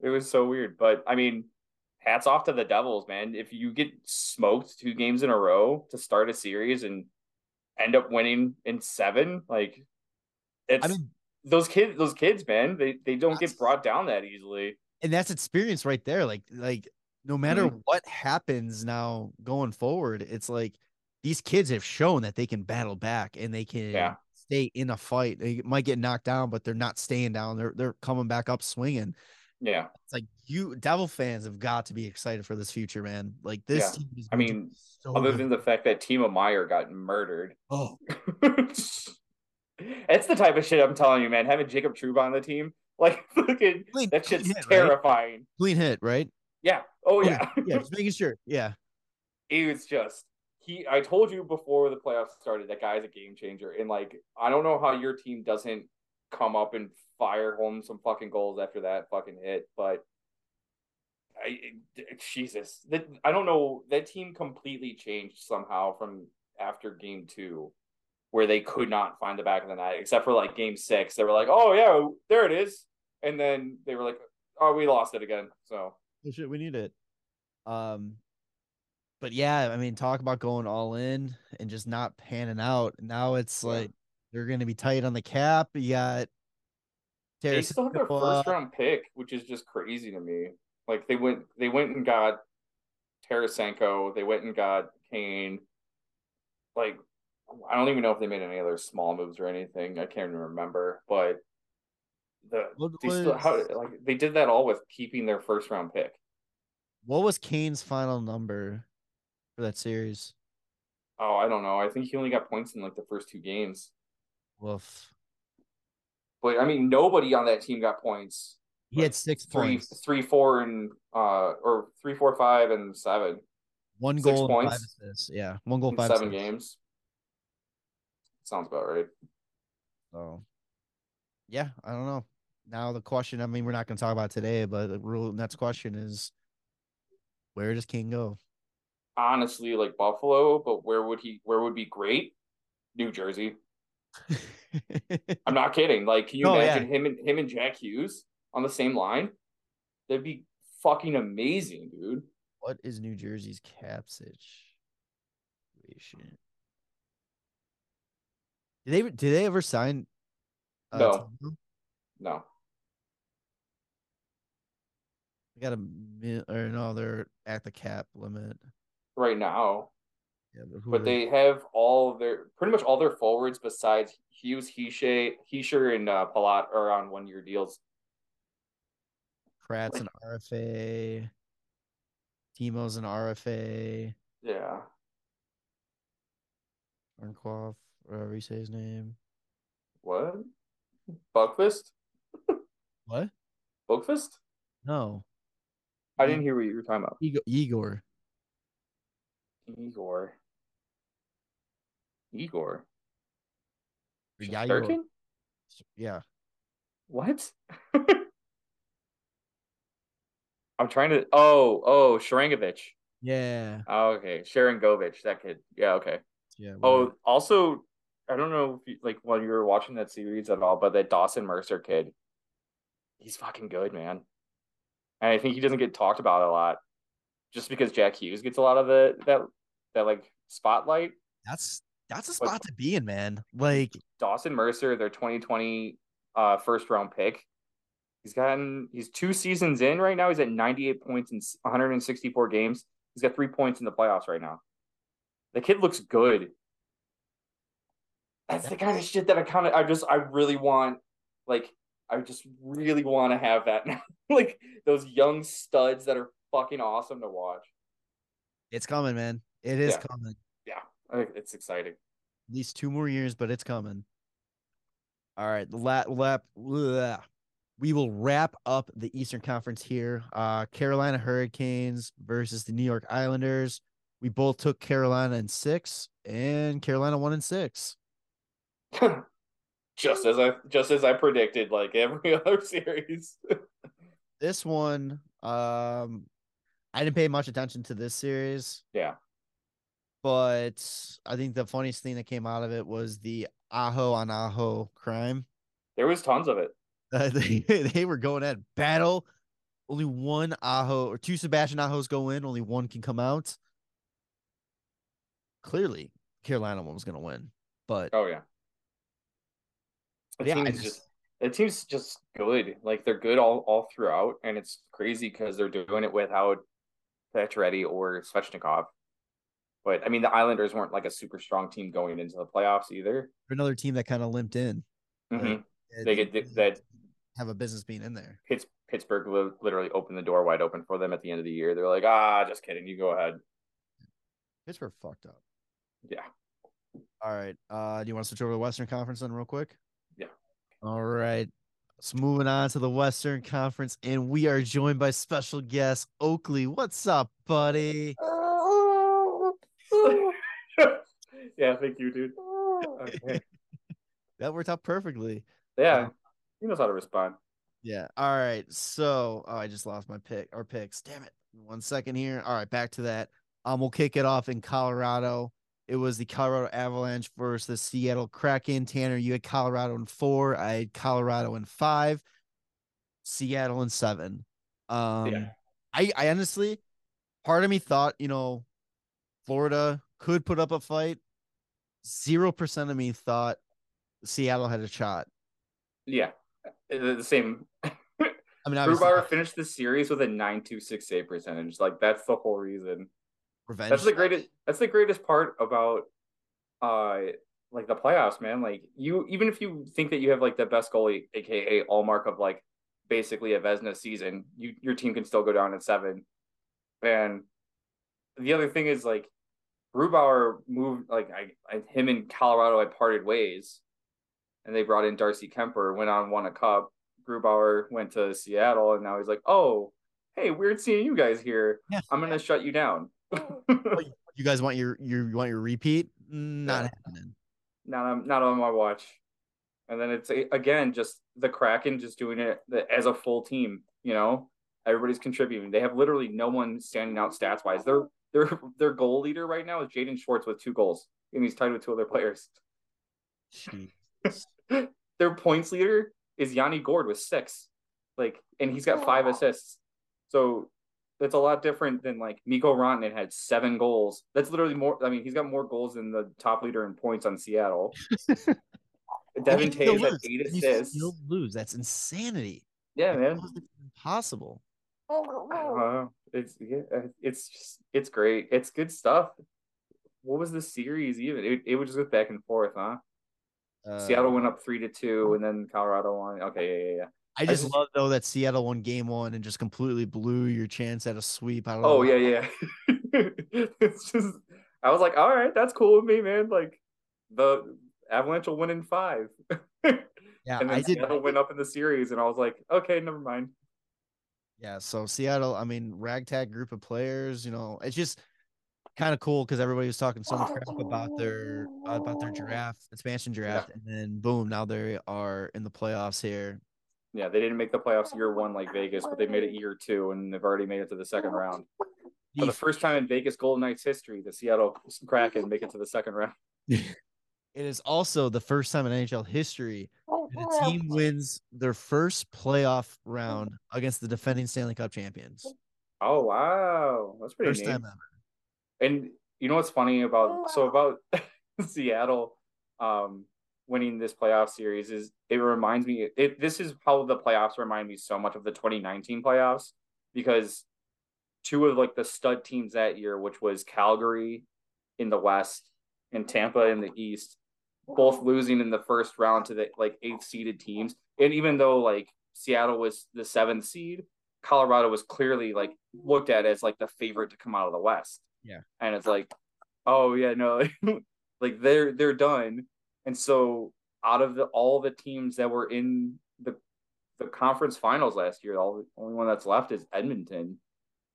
It was so weird. But I mean, hats off to the Devils, man. If you get smoked two games in a row to start a series and end up winning in seven, like it's I mean those kids those kids, man, they they don't get brought down that easily. And that's experience right there. Like like no matter mm-hmm. what happens now going forward, it's like these kids have shown that they can battle back and they can yeah. stay in a fight. They might get knocked down, but they're not staying down. They're they're coming back up swinging. Yeah, it's like you Devil fans have got to be excited for this future, man. Like this. Yeah. I mean, so other good. than the fact that Timo Meier got murdered. Oh, it's the type of shit I'm telling you, man. Having Jacob Trouba on the team, like, fucking, clean, that shit's hit, terrifying. Right? Clean hit, right? Yeah. Oh, oh yeah. yeah. Just making sure. Yeah. It was just he. I told you before the playoffs started that guy's a game changer, and like I don't know how your team doesn't come up and fire home some fucking goals after that fucking hit. But I, Jesus, that, I don't know. That team completely changed somehow from after game two, where they could not find the back of the net, except for like game six. They were like, oh, yeah, there it is. And then they were like, oh, we lost it again. So, oh, we need it. Um, but yeah, I mean, talk about going all in and just not panning out. Now it's like they're going to be tight on the cap. You got. They still have their first round pick, which is just crazy to me. Like they went, they went and got Tarasenko. They went and got Kane. Like I don't even know if they made any other small moves or anything. I can't even remember, but the they still how like they did that all with keeping their first round pick. What was Kane's final number for that series? Oh, I don't know. I think he only got points in like the first two games. Woof. But I mean, nobody on that team got points. He like had six three, points. Three, four, and uh, or three, four, five, and seven. One six goal, points. five assists. Yeah, one goal, five. Seven assists. games. Sounds about right. So, yeah, I don't know. Now the question. I mean, we're not going to talk about today, but the real next question is, where does King go? Honestly, like Buffalo, but where would he? Where would be great? New Jersey. I'm not kidding. Like, can you oh, imagine yeah. him and him and Jack Hughes on the same line? That'd be fucking amazing, dude. What is New Jersey's cap situation? Did they did they ever sign? Uh, no. No. They got a or no, they're at the cap limit right now. Yeah, but, but they, they have all their pretty much all their forwards besides Hughes, Hischier, Hischier, and uh, Palat are on one year deals. Bratt's like, an RFA. Timo's an RFA. Yeah. Arnquoff, whatever you say his name. What? Buckfist? what? Buckfist? No. I didn't hear what you were talking about. Igor. Igor. Igor. Igor. Igor. Yeah. What? I'm trying to. Oh, oh, Sharangovich. Yeah. Oh, okay, Sharangovich. That kid. Yeah. Okay. Yeah. Oh, also, I don't know if you, like while you were watching that series at all, but that Dawson Mercer kid, he's fucking good, man. And I think he doesn't get talked about a lot, just because Jack Hughes gets a lot of the that that like spotlight. That's that's a spot but to be in, man. Like Dawson Mercer, their 2020 uh, first round pick. He's gotten he's two seasons in right now. He's at 98 points in 164 games. He's got three points in the playoffs right now. The kid looks good. That's the kind of shit that I kind of I just I really want like I just really want to have that now. like those young studs that are fucking awesome to watch. It's coming, man. It is yeah. coming. Yeah, it's exciting. At least two more years, but it's coming. All right, lap lap. We will wrap up the Eastern Conference here. Uh, Carolina Hurricanes versus the New York Islanders. We both took Carolina in six, and Carolina won in six. just as I just as I predicted, like every other series. this one, um, I didn't pay much attention to this series. Yeah. But I think the funniest thing that came out of it was the Aho on Aho crime. There was tons of it. Uh, they, they were going at battle. Only one Aho or two Sebastian Ahos go in. Only one can come out. Clearly, Carolina one was going to win. But oh yeah, the yeah, team's just, just the team's just good. Like they're good all all throughout, and it's crazy because they're doing it without Pacioretty or Svechnikov. But I mean, the Islanders weren't like a super strong team going into the playoffs either. Another team that kind of limped in. Mm-hmm. They get that have a business being in there. Pitts, Pittsburgh literally opened the door wide open for them at the end of the year. They're like, ah, just kidding. You go ahead. Pittsburgh fucked up. Yeah. All right. Uh, do you want to switch over to the Western Conference then, real quick? All right. So moving on to the Western Conference, and we are joined by special guest Oakley. What's up, buddy? yeah, thank you, dude. Okay. that worked out perfectly. Yeah. He knows how to respond. Yeah. All right. So, oh, I just lost my pick or picks. Damn it. One second here. All right, back to that. Um, we'll kick it off in Colorado. It was the Colorado Avalanche versus the Seattle Kraken. Tanner, you had Colorado in four. I had Colorado in five. Seattle in seven. Um, Yeah. I, I honestly, part of me thought, you know, Florida could put up a fight. Zero percent of me thought Seattle had a shot. Yeah, Uh, the same. I mean, Grubauer finished the series with a nine two six save percentage. Like that's the whole reason. Revenge. That's the greatest. That's the greatest part about, uh, like the playoffs, man. Like you, even if you think that you have like the best goalie, aka Ullmark of like basically a Vezina season, you your team can still go down at seven. And the other thing is like, Grubauer moved like I, I him in Colorado I parted ways, and they brought in Darcy Kuemper, went on won a cup. Grubauer went to Seattle, and now he's like, oh. Hey, weird seeing you guys here. Yeah. I'm gonna shut you down. you guys want your your you want your repeat? Mm, not Yeah. happening. not on not on my watch. And then it's again just the Kraken just doing it as a full team. You know, everybody's contributing. They have literally no one standing out stats wise. Their their their goal leader right now is Jaden Schwartz with two goals, and he's tied with two other players. Their points leader is Yanni Gourde with six, like, and he's got five assists. So that's a lot different than like Mikko Rantanen had seven goals. That's literally more. I mean, he's got more goals than the top leader in points on Seattle. Devin And you still had lose. eight And you still lose. That's insanity. Yeah, man. How is impossible? Uh, it's yeah, it's just it's great. It's good stuff. What was the series even? It, it was just back and forth, huh? Uh, Seattle went up three to two, and then Colorado won. Okay, yeah, yeah, yeah. I just just- love though that Seattle won game one and just completely blew your chance at a sweep. I don't oh, know. Oh why. yeah, yeah. it's just I was like, all right, that's cool with me, man. Like the Avalanche will win in five, yeah. and then I did. Seattle went up in the series, and I was like, okay, never mind. Yeah, so Seattle, I mean, ragtag group of players, you know, it's just kind of cool because everybody was talking so much crap about their about their draft, expansion draft, and then boom, now they are in the playoffs here. Yeah, they didn't make the playoffs year one like Vegas, but they made it year two, and they've already made it to the second round. For the The- first time in Vegas Golden Knights history, the Seattle Kraken make it to the second round. It is also the first time in NHL history that a team wins their first playoff round against the defending Stanley Cup champions. Oh wow, that's pretty First neat. time ever. And you know what's funny about so about Seattle um winning this playoff series is it reminds me it this is how the playoffs remind me so much of the 2019 playoffs because two of like the stud teams that year which was Calgary in the west and Tampa in the east both losing in the first round to the like eighth seeded teams. And even though like Seattle was the seventh seed Colorado was clearly like looked at as like the favorite to come out of the west. Yeah. And it's like, oh yeah, no, like they're they're done. And so out of the all the teams that were in the the conference finals last year, all the only one that's left is Edmonton.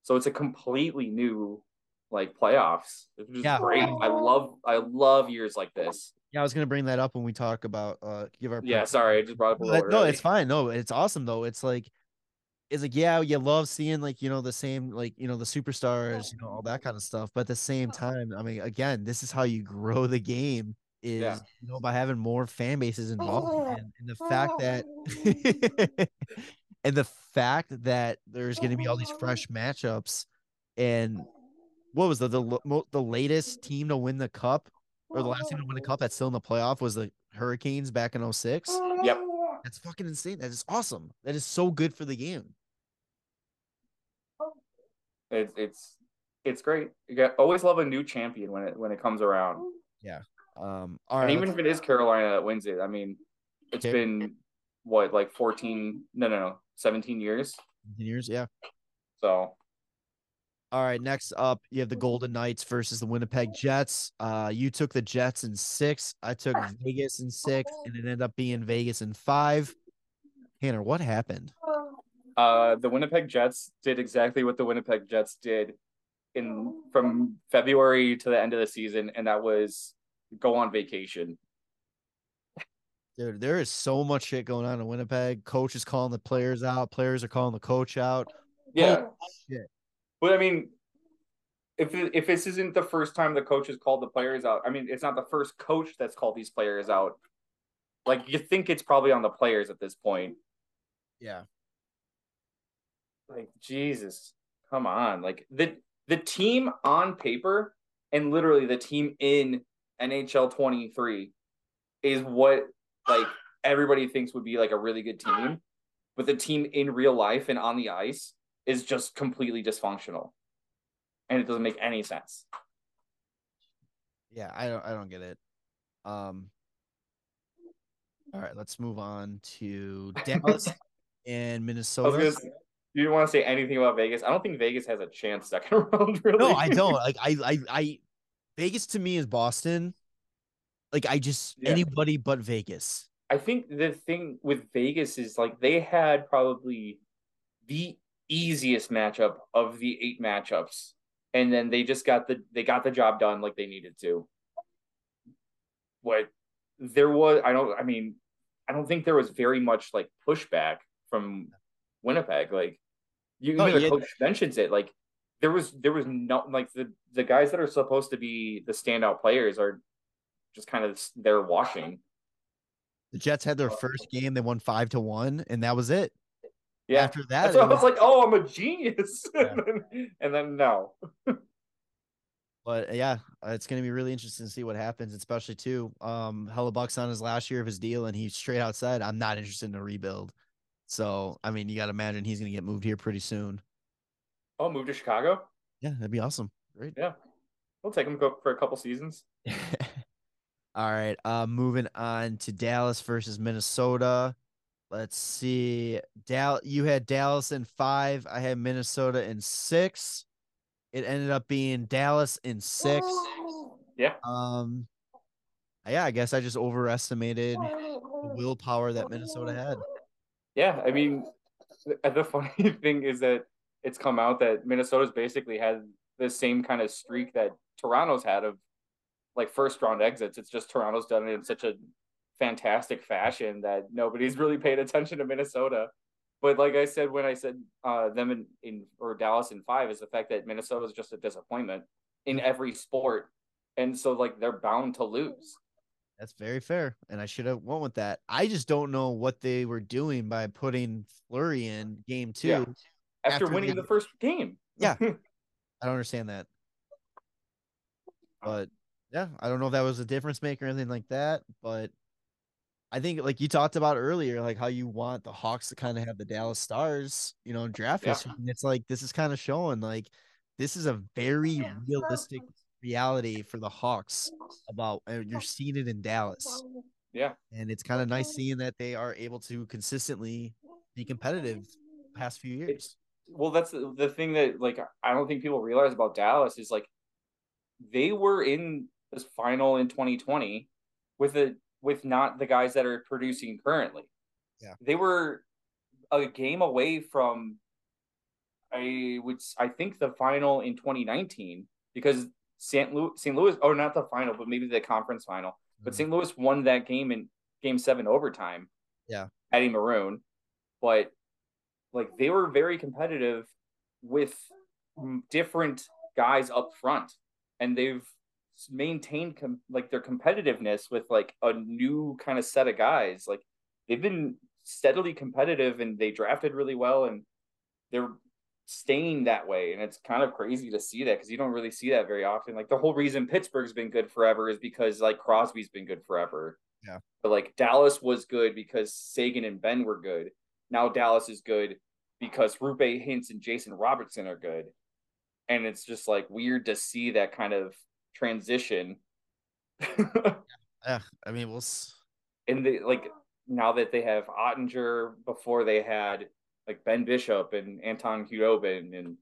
So it's a completely new like playoffs. It's just Yeah. great. I love I love years like this. Yeah, I was gonna bring that up when we talk about uh give our Yeah, sorry, I just brought up a No, little no, it's fine. No, it's awesome though. It's like it's like yeah, you love seeing like you know the same like you know the superstars, you know all that kind of stuff. But at the same time, I mean, again, this is how you grow the game is Yeah. you know by having more fan bases involved, oh. and, and the fact that oh. and the fact that there's going to be all these uh-huh. fresh matchups, and what was the the lo- the latest team to win the cup or the last team to win the cup that's still in the playoff was the Hurricanes back in 06. Yep. That's fucking insane. That is awesome. That is so good for the game. It's it's it's great. You got always love a new champion when it when it comes around. Um, all and right. even if it is Carolina that wins it, I mean, it's Okay. been what like 14 no no no 17 years. 17 years, yeah. So All right. Next up, you have the Golden Knights versus the Winnipeg Jets. Uh, you took the Jets in six. I took Vegas in six, and it ended up being Vegas in five. Tanner, what happened? uh the Winnipeg Jets did exactly what the Winnipeg Jets did in from February to the end of the season, and that was go on vacation. Dude, there is so much shit going on in Winnipeg. Coach is calling the players out. Players are calling the coach out. Yeah. But I mean, if it- if this isn't the first time the coach has called the players out, I mean, it's not the first coach that's called these players out. Like you think it's probably on the players at this point. Yeah. Like Jesus, come on! Like the the team on paper and literally the team in NHL twenty three is what like everybody thinks would be like a really good team, but the team in real life and on the ice is just completely dysfunctional, and it doesn't make any sense. Yeah, I don't I don't get it. Um all right, let's move on to Dallas and Minnesota. say, you didn't want to say anything about Vegas. I don't think Vegas has a chance second round. Really, No, I don't. Like I I I Vegas to me is Boston. Like I just Yeah. anybody but Vegas. I think the thing with Vegas is like they had probably the easiest matchup of the eight matchups, and then they just got the they got the job done like they needed to. What there was, I don't. I mean, I don't think there was very much like pushback from Winnipeg. Like you, Oh, even the yeah. coach mentions it. Like there was there was no like the the guys that are supposed to be the standout players are just kind of they're washing. The Jets had their first game, they won five to one, and that was it. Yeah, After that, why I was was- like, oh, I'm a genius. Yeah. and, then, and then no. But yeah, uh, it's gonna be really interesting to see what happens, especially too. Um, Hellebuyck's on his last year of his deal, and he straight out said, "I'm not interested in a rebuild." So, I mean, you got to imagine he's gonna get moved here pretty soon. Oh, move to Chicago? Yeah, that'd be awesome. Great. Yeah. We'll take him for a couple seasons. All right. Uh, moving on to Dallas versus Minnesota. Let's see. Dal, you had Dallas in five. I had Minnesota in six. It ended up being Dallas in six. Yeah. Um, yeah, I guess I just overestimated the willpower that Minnesota had. Yeah. I mean, the, the funny thing is that it's come out that Minnesota's basically had the same kind of streak that Toronto's had of like first round exits. It's just Toronto's done it in such a fantastic fashion that nobody's really paid attention to Minnesota. But like I said, when I said uh, them in, in or Dallas in five, is the fact that Minnesota is just a disappointment in every sport, and so like they're bound to lose. That's very fair, and I should have went with that. I just don't know what they were doing by putting Fleury in game two. Yeah. After, After winning they- the first game. Yeah. I don't understand that. But yeah, I don't know if that was a difference maker or anything like that. But I think like you talked about earlier, like how you want the Hawks to kind of have the Dallas Stars, you know, draft Yeah. history. And it's like this is kind of showing like this is a very realistic reality for the Hawks about uh, you're seeing it in Dallas. Yeah. And it's kind of nice seeing that they are able to consistently be competitive past few years. Well that's the, the thing that like i don't think people realize about dallas is like they were in this final in 2020 with a with not the guys that are producing currently Yeah. they were a game away from i would i think the final in 2019 because st louis st louis or not the final but maybe the conference final but Mhm. st louis won that game in game seven overtime Yeah. Eddie Maroon, but like they were very competitive with different guys up front, and they've maintained com- like their competitiveness with like a new kind of set of guys. Like they've been steadily competitive, and they drafted really well, and they're staying that way. And it's kind of crazy to see that because you don't really see that very often. Like the whole reason Pittsburgh's been good forever is because like Crosby's been good forever. Yeah. But like Dallas was good because Seguin and Benn were good. Now Dallas is good because Roope Hintz and Jason Robertson are good. And it's just like weird to see that kind of transition. Yeah, I mean, we'll. and they like now that they have Oettinger before they had like Ben Bishop and Anton Khudobin and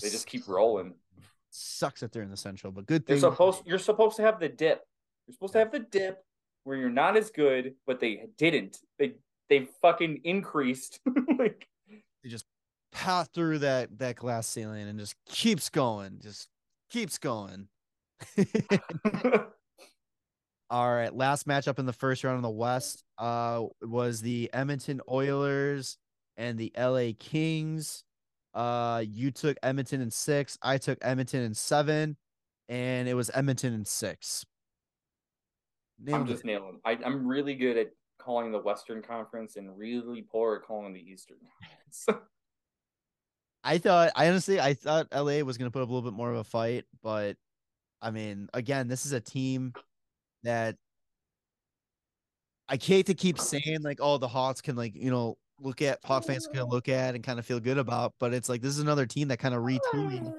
they just keep rolling. Sucks that they're in the Central, but good thing. supposed you're supposed to have the dip. You're supposed to have the dip where you're not as good, but they didn't. They they fucking increased. like they just path through that that glass ceiling and just keeps going, just keeps going. All right, last matchup in the first round in the West uh was the Edmonton Oilers and the LA Kings. Uh you took Edmonton in 6, I took Edmonton in 7, and it was Edmonton in 6. I'm just it. nailing. I, I'm really good at calling the Western Conference and really poor at calling the Eastern Conference. I thought I honestly I thought LA was going to put up a little bit more of a fight, but I mean, again, this is a team that I hate to keep saying like, oh, the Hawks can like, you know, look at Hawk fans can look at and kind of feel good about, but it's like this is another team that kind of retooling.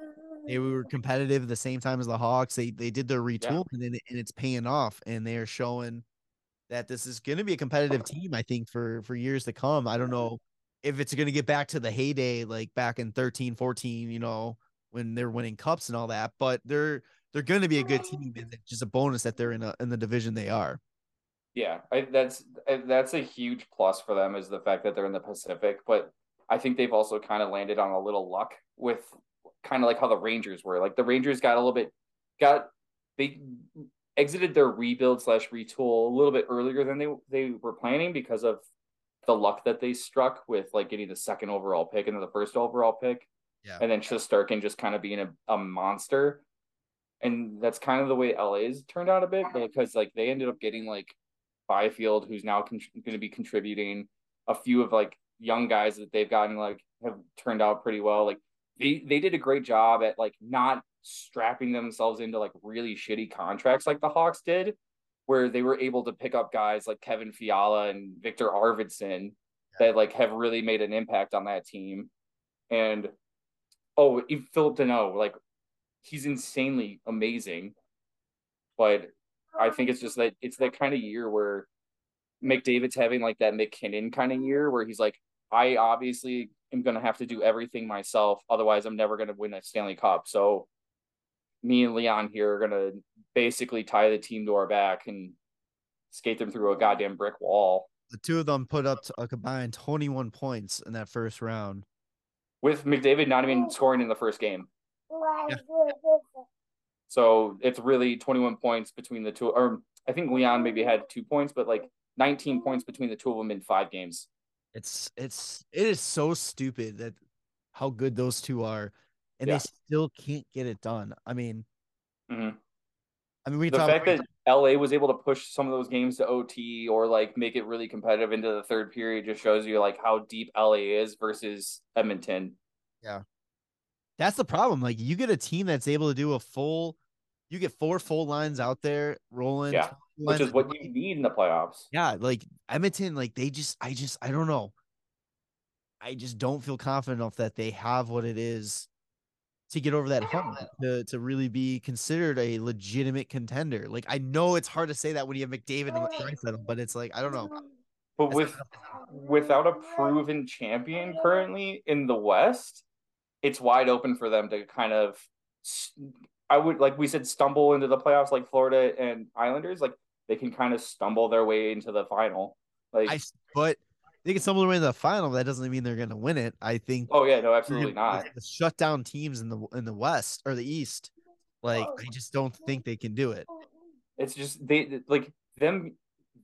They were competitive at the same time as the Hawks. They they did their retooling and, it, and it's paying off, and they are showing that this is going to be a competitive team. I think for for years to come. I don't know if it's going to get back to the heyday like back in 13, 14, you know, when they're winning cups and all that, but they're they're going to be a good team. And it's just a bonus that they're in a in the division they are. yeah, I, that's that's a huge plus for them is the fact that they're in the Pacific. But I think they've also kind of landed on a little luck with kind of like how the Rangers were. Like the Rangers got a little bit got they exited their rebuild slash retool a little bit earlier than they they were planning because of the luck that they struck with like getting the second overall pick and the first overall pick. Yeah. And then Shesterkin just kind of being a, a monster. And that's kind of the way LA's turned out a bit because like they ended up getting like Byfield, who's now con- going to be contributing. A few of like young guys that they've gotten like have turned out pretty well. Like they they did a great job at like not strapping themselves into like really shitty contracts like the Hawks did, where they were able to pick up guys like Kevin Fiala and Viktor Arvidsson that like have really made an impact on that team. And oh, even Phillip Danault, like he's insanely amazing. But I think it's just that it's that kind of year where McDavid's having like that MacKinnon kind of year where he's like, I obviously am gonna have to do everything myself, otherwise I'm never gonna win a Stanley Cup. So me and Leon here are gonna basically tie the team to our back and skate them through a goddamn brick wall. The two of them put up a combined 21 points in that first round. With McDavid not even scoring in the first game. Yeah. So it's really 21 points between the two. Or I think Leon maybe had two points, but like 19 points between the two of them in five games. It's it's it is so stupid that how good those two are, and Yeah. they still can't get it done. I mean, Mhm. I mean, we The fact about, that LA was able to push some of those games to OT or like make it really competitive into the third period just shows you like how deep LA is versus Edmonton. Yeah, that's the problem. Like, you get a team that's able to do a full, you get four full lines out there rolling, Yeah, Which is what you need in the playoffs. yeah, like Edmonton, like they just, I just, I don't know. I just don't feel confident enough that they have what it is to get over that hump to, to really be considered a legitimate contender. Like I know it's hard to say that when you have McDavid and Draisaitl, but it's like I don't know. Mm-hmm. But That's with without a proven champion currently in the West, it's wide open for them to kind of I would like we said stumble into the playoffs like Florida and Islanders like they can kind of stumble their way into the final. Like I s- but they can stumble away in the final. That doesn't mean they're going to win it. I think oh yeah, no, absolutely gonna- not. shut down teams in the in the West or the East. Like I just don't think they can do it. It's just they like them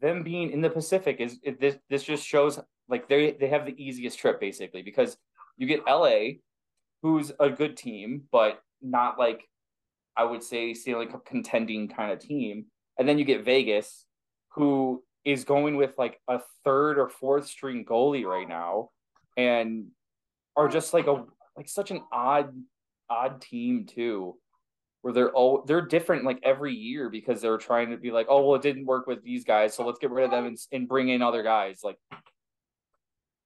them being in the Pacific is it, this this just shows like they they have the easiest trip basically because you get LA, who's a good team but not like I would say Stanley Cup contending kind of team, and then you get Vegas, who is going with like a third or fourth string goalie right now, and are just like a like such an odd odd team too where they're all they're different like every year because they're trying to be like, oh well, it didn't work with these guys, so let's get rid of them and, and bring in other guys. Like,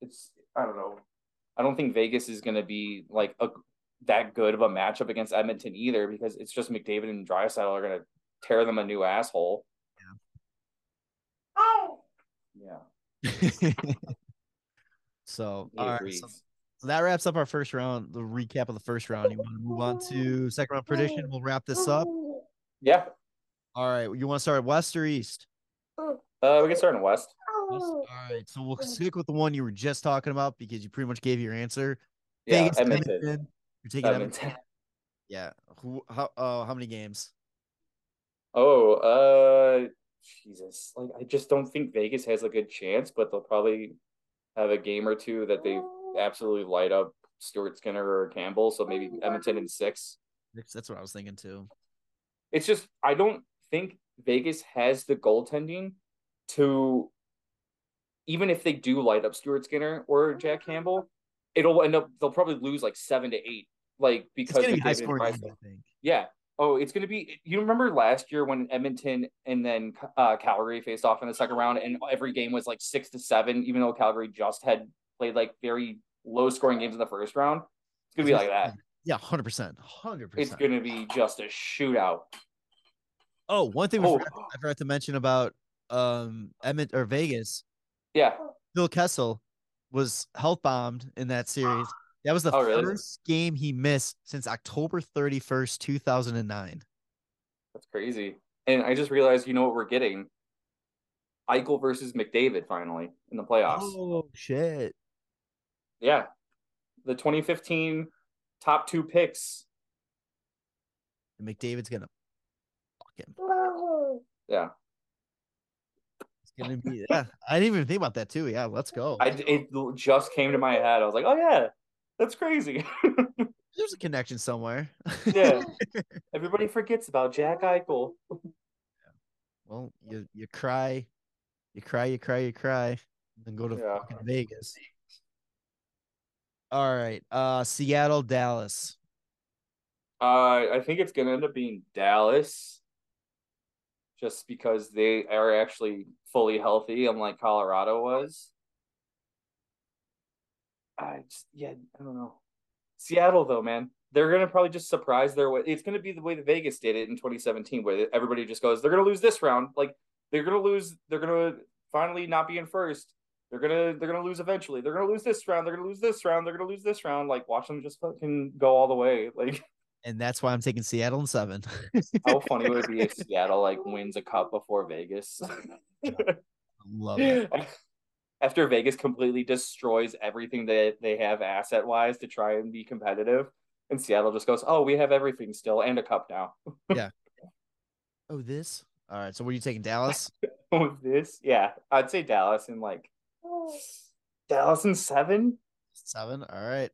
it's I don't know. I don't think Vegas is going to be like a that good of a matchup against Edmonton either because it's just McDavid and Draisaitl are going to tear them a new asshole. Yeah. so all right, so So that wraps up our first round, the recap of the first round. You want to move on to second round prediction? We'll wrap this up. Yeah. All right. You want to start west or east? Uh, we can start in West. West. All right. So we'll stick with the one you were just talking about because you pretty much gave your answer. Yeah, Vegas, Edmonton. Edmonton. You're taking Edmonton. Edmonton. Yeah. Who? How? Uh, how many games? Oh, uh, Jesus, like I just don't think Vegas has a good chance, but they'll probably have a game or two that they oh. absolutely light up Stuart Skinner or Campbell. So maybe oh, Edmonton in six. That's what I was thinking too. It's just I don't think Vegas has the goaltending to even if they do light up Stuart Skinner or Jack mm-hmm. Campbell, it'll end up they'll probably lose like seven to eight, like because It's gonna be high scoring, I think. Yeah. Oh, it's gonna be. You remember last year when Edmonton and then uh, Calgary faced off in the second round, and every game was like six to seven, even though Calgary just had played like very low scoring games in the first round. It's gonna be like that. Yeah, hundred percent, 100%. It's gonna be just a shootout. Oh, one thing Oh. forgot, I forgot to mention about um Edmont or Vegas. Yeah. Phil Kessel was health bombed in that series. That was the Oh, really? first game he missed since October 31st, 2009. That's crazy. And I just realized, you know what we're getting? Eichel versus McDavid finally in the playoffs. Oh shit. Yeah. The 2015 top two picks. And McDavid's gonna fuck him. Yeah. It's gonna be yeah. I didn't even think about that too. Yeah, let's go. I it just came to my head. I was like, oh yeah, that's crazy. There's a connection somewhere. yeah. Everybody forgets about Jack Eichel. well, you you cry, you cry, you cry, you cry, and then go to Yeah. fucking Vegas. All right. Uh Seattle, Dallas. Uh, I think it's gonna end up being Dallas, just because they are actually fully healthy, unlike Colorado was. I just, yeah, I don't know. Seattle though, man, they're gonna probably just surprise their way. It's gonna be the way the Vegas did it in 2017, where everybody just goes, they're gonna lose this round, like they're gonna lose, they're gonna finally not be in first. They're gonna they're gonna lose eventually. They're gonna lose this round. They're gonna lose this round. They're gonna lose this round. Like watch them just fucking go all the way. Like And that's why I'm taking Seattle in seven. how funny would it be if Seattle like wins a cup before Vegas? I love it. After Vegas completely destroys everything that they have asset wise to try and be competitive, and Seattle just goes, "Oh, we have everything still and a cup now." Yeah. Oh, this? All right. So what are you taking? Dallas? With this, yeah, I'd say Dallas and like Dallas in seven. Seven. All right.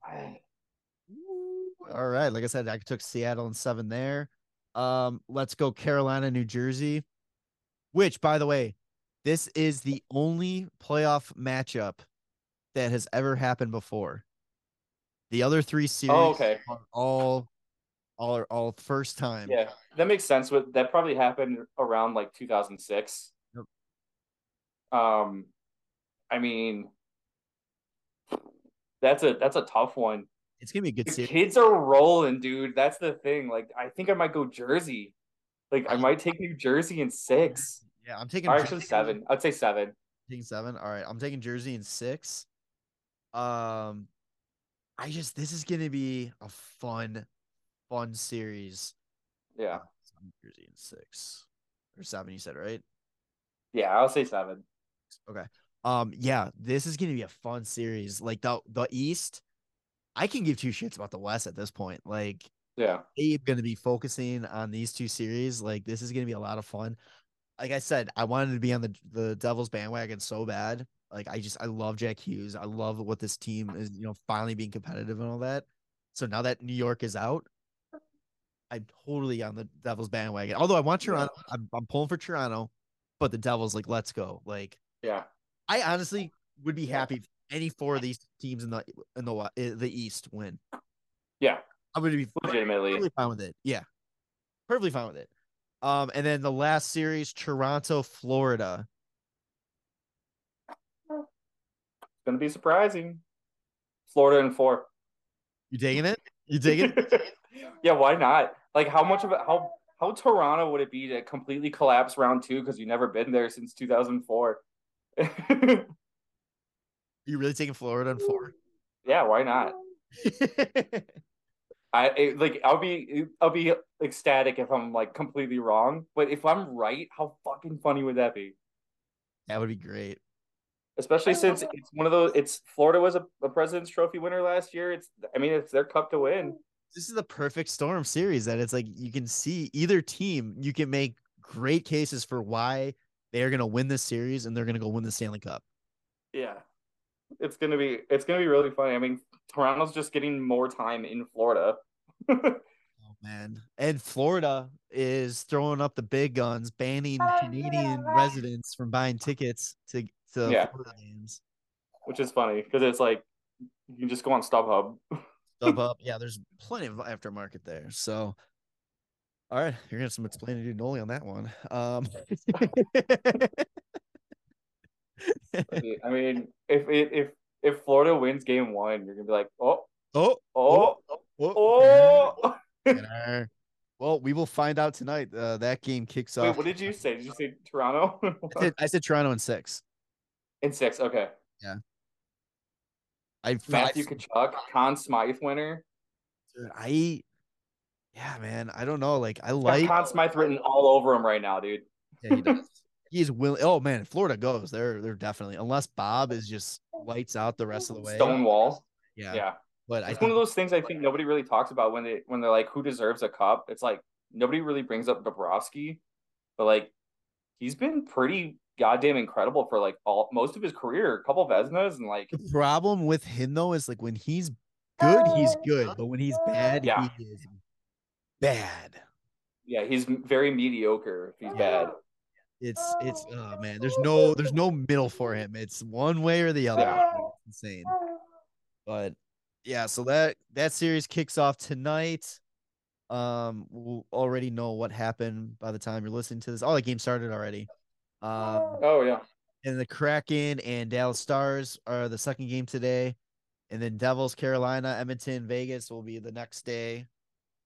All right. Like I said, I took Seattle and seven there. Um, let's go Carolina, New Jersey. Which, by the way, this is the only playoff matchup that has ever happened before. The other three series Oh, okay. are all all are all first time. Yeah, that makes sense. With that probably happened around like 2006. Yep. Um, I mean, that's a that's a tough one. It's gonna be a good The series. kids are rolling, dude. That's the thing. Like, I think I might go Jersey. Like, I might take New Jersey in six, Yeah, I'm taking or actually Jersey- seven. I'd say seven. Taking seven. All right, I'm taking Jersey in six. Um, I just this is gonna be a fun, fun series. Yeah, So Jersey in six or seven. You said right? yeah. I'll say seven. Okay. Um, yeah, this is gonna be a fun series. Like the the East, I can give two shits about the West at this point. Like Yeah, they gonna be focusing on these two series. Like this is gonna be a lot of fun. Like I said, I wanted to be on the the Devils bandwagon so bad. Like I just I love Jack Hughes. I love what this team is, you know, finally being competitive and all that. So now that New York is out, I'm totally on the Devils bandwagon. Although I want. Toronto, I'm, I'm pulling for Toronto, but the Devils like let's go. Like yeah. I honestly would be happy if any four of these teams in the in the wa- uh, the East win. Yeah, I would be legitimately. fine with it. Yeah, perfectly fine with it. Um, and then the last series, Toronto, Florida. It's gonna be surprising. Florida and four. You taking it? You taking it? yeah, why not? Like, how much of it? How how Toronto would it be to completely collapse round two because you've never been there since two thousand four? You really taking Florida and four? yeah, why not? I it, like I'll be I'll be ecstatic if I'm like completely wrong, but if I'm right, how fucking funny would that be? that would be great. Especially since it's one of those. It's Florida was a, a President's Trophy winner last year. It's I mean it's their cup to win. This is the perfect storm series that it's like you can see either team. You can make great cases for why they are going to win this series and they're going to go win the Stanley Cup. Yeah. It's gonna be it's gonna be really funny. I mean, Toronto's just getting more time in Florida. Oh man. And Florida is throwing up the big guns, banning Canadian residents from buying tickets to to Yeah. Florida games. which is funny because it's like you can just go on StubHub. StubHub. Yeah, there's plenty of aftermarket there. So all right, you're gonna have some explaining to do Noli on that one. Um I mean, if if if Florida wins game one, you're gonna be like, oh, oh, oh, oh, oh. Winner. Well, we will find out tonight. Uh, that game kicks Wait, off. what did you say? Did you say Toronto? I said, I said Toronto in six. in six, okay. Yeah. I Matthew I, Tkachuk, Conn Smythe winner. dude, I yeah, man. I don't know. Like I like Conn Smythe written all over him right now, dude. yeah, he does. He's willing. Oh man, if Florida goes, they're they're definitely unless Bob is just lights out the rest of the way. Stonewall. Yeah, Yeah. but I It's one of those things I think nobody really talks about when they when they're like, who deserves a cup? It's like nobody really brings up Bobrovsky, but like he's been pretty goddamn incredible for like all most of his career. A couple Vezinas and like the problem with him though is like when he's good, he's good, but when he's bad, Yeah. he is bad. yeah, he's very mediocre if he's bad. It's it's oh man, there's no there's no middle for him. It's one way or the other. It's insane. But yeah, so that that series kicks off tonight. Um, we'll already know what happened by the time you're listening to this. All the games started already. Um, Oh yeah. and the Kraken and Dallas Stars are the second game today, and then Devils, Carolina, Edmonton, Vegas will be the next day.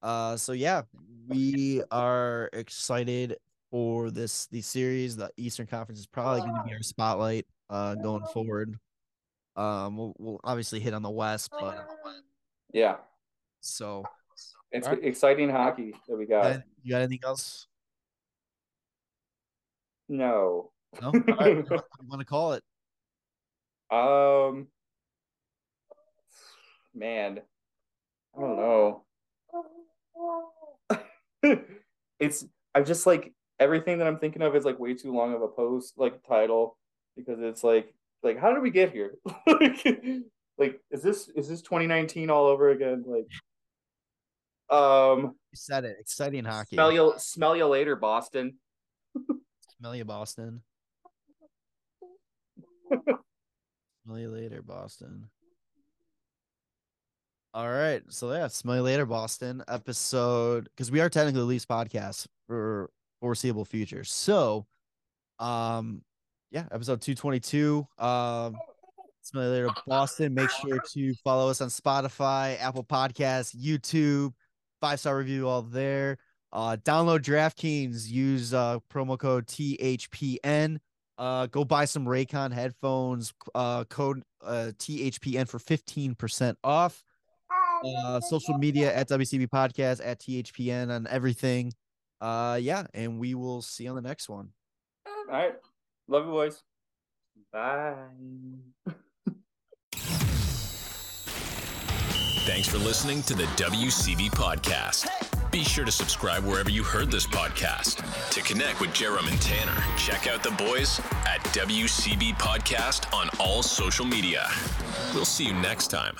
Uh, so yeah, we are excited for this the series. The Eastern Conference is probably going to be our spotlight uh going forward. Um, we'll, we'll obviously hit on the West, but Yeah. so It's Alright. exciting hockey that we got. you got anything else? No. No, all right, you want to call it? Um man. I don't know. it's I'm just like everything that I'm thinking of is like way too long of a post like title because it's like like how did we get here? like, like is this is this 2019 all over again? Like um You said it. Exciting hockey. smell you smell you later, Boston. Smell you, Boston. smell you later, Boston. All right. So yeah, smell you later, Boston episode because we are technically the least podcast for foreseeable future. So um yeah, episode 222. Um smell you later, Boston. Make sure to follow us on Spotify, Apple Podcasts, YouTube, five star review all there. Uh, download DraftKings. Use uh, promo code THPN. Uh, go buy some Raycon headphones. Uh, code uh, THPN for fifteen percent off. Uh, social media at WCB Podcast at THPN on everything. Uh, yeah, and we will see you on the next one. All right. Love you boys. Bye. Thanks for listening to the WCB podcast. Be sure to subscribe wherever you heard this podcast. To connect with Jarom and Tanner, check out the boys at WCB Podcast on all social media. We'll see you next time.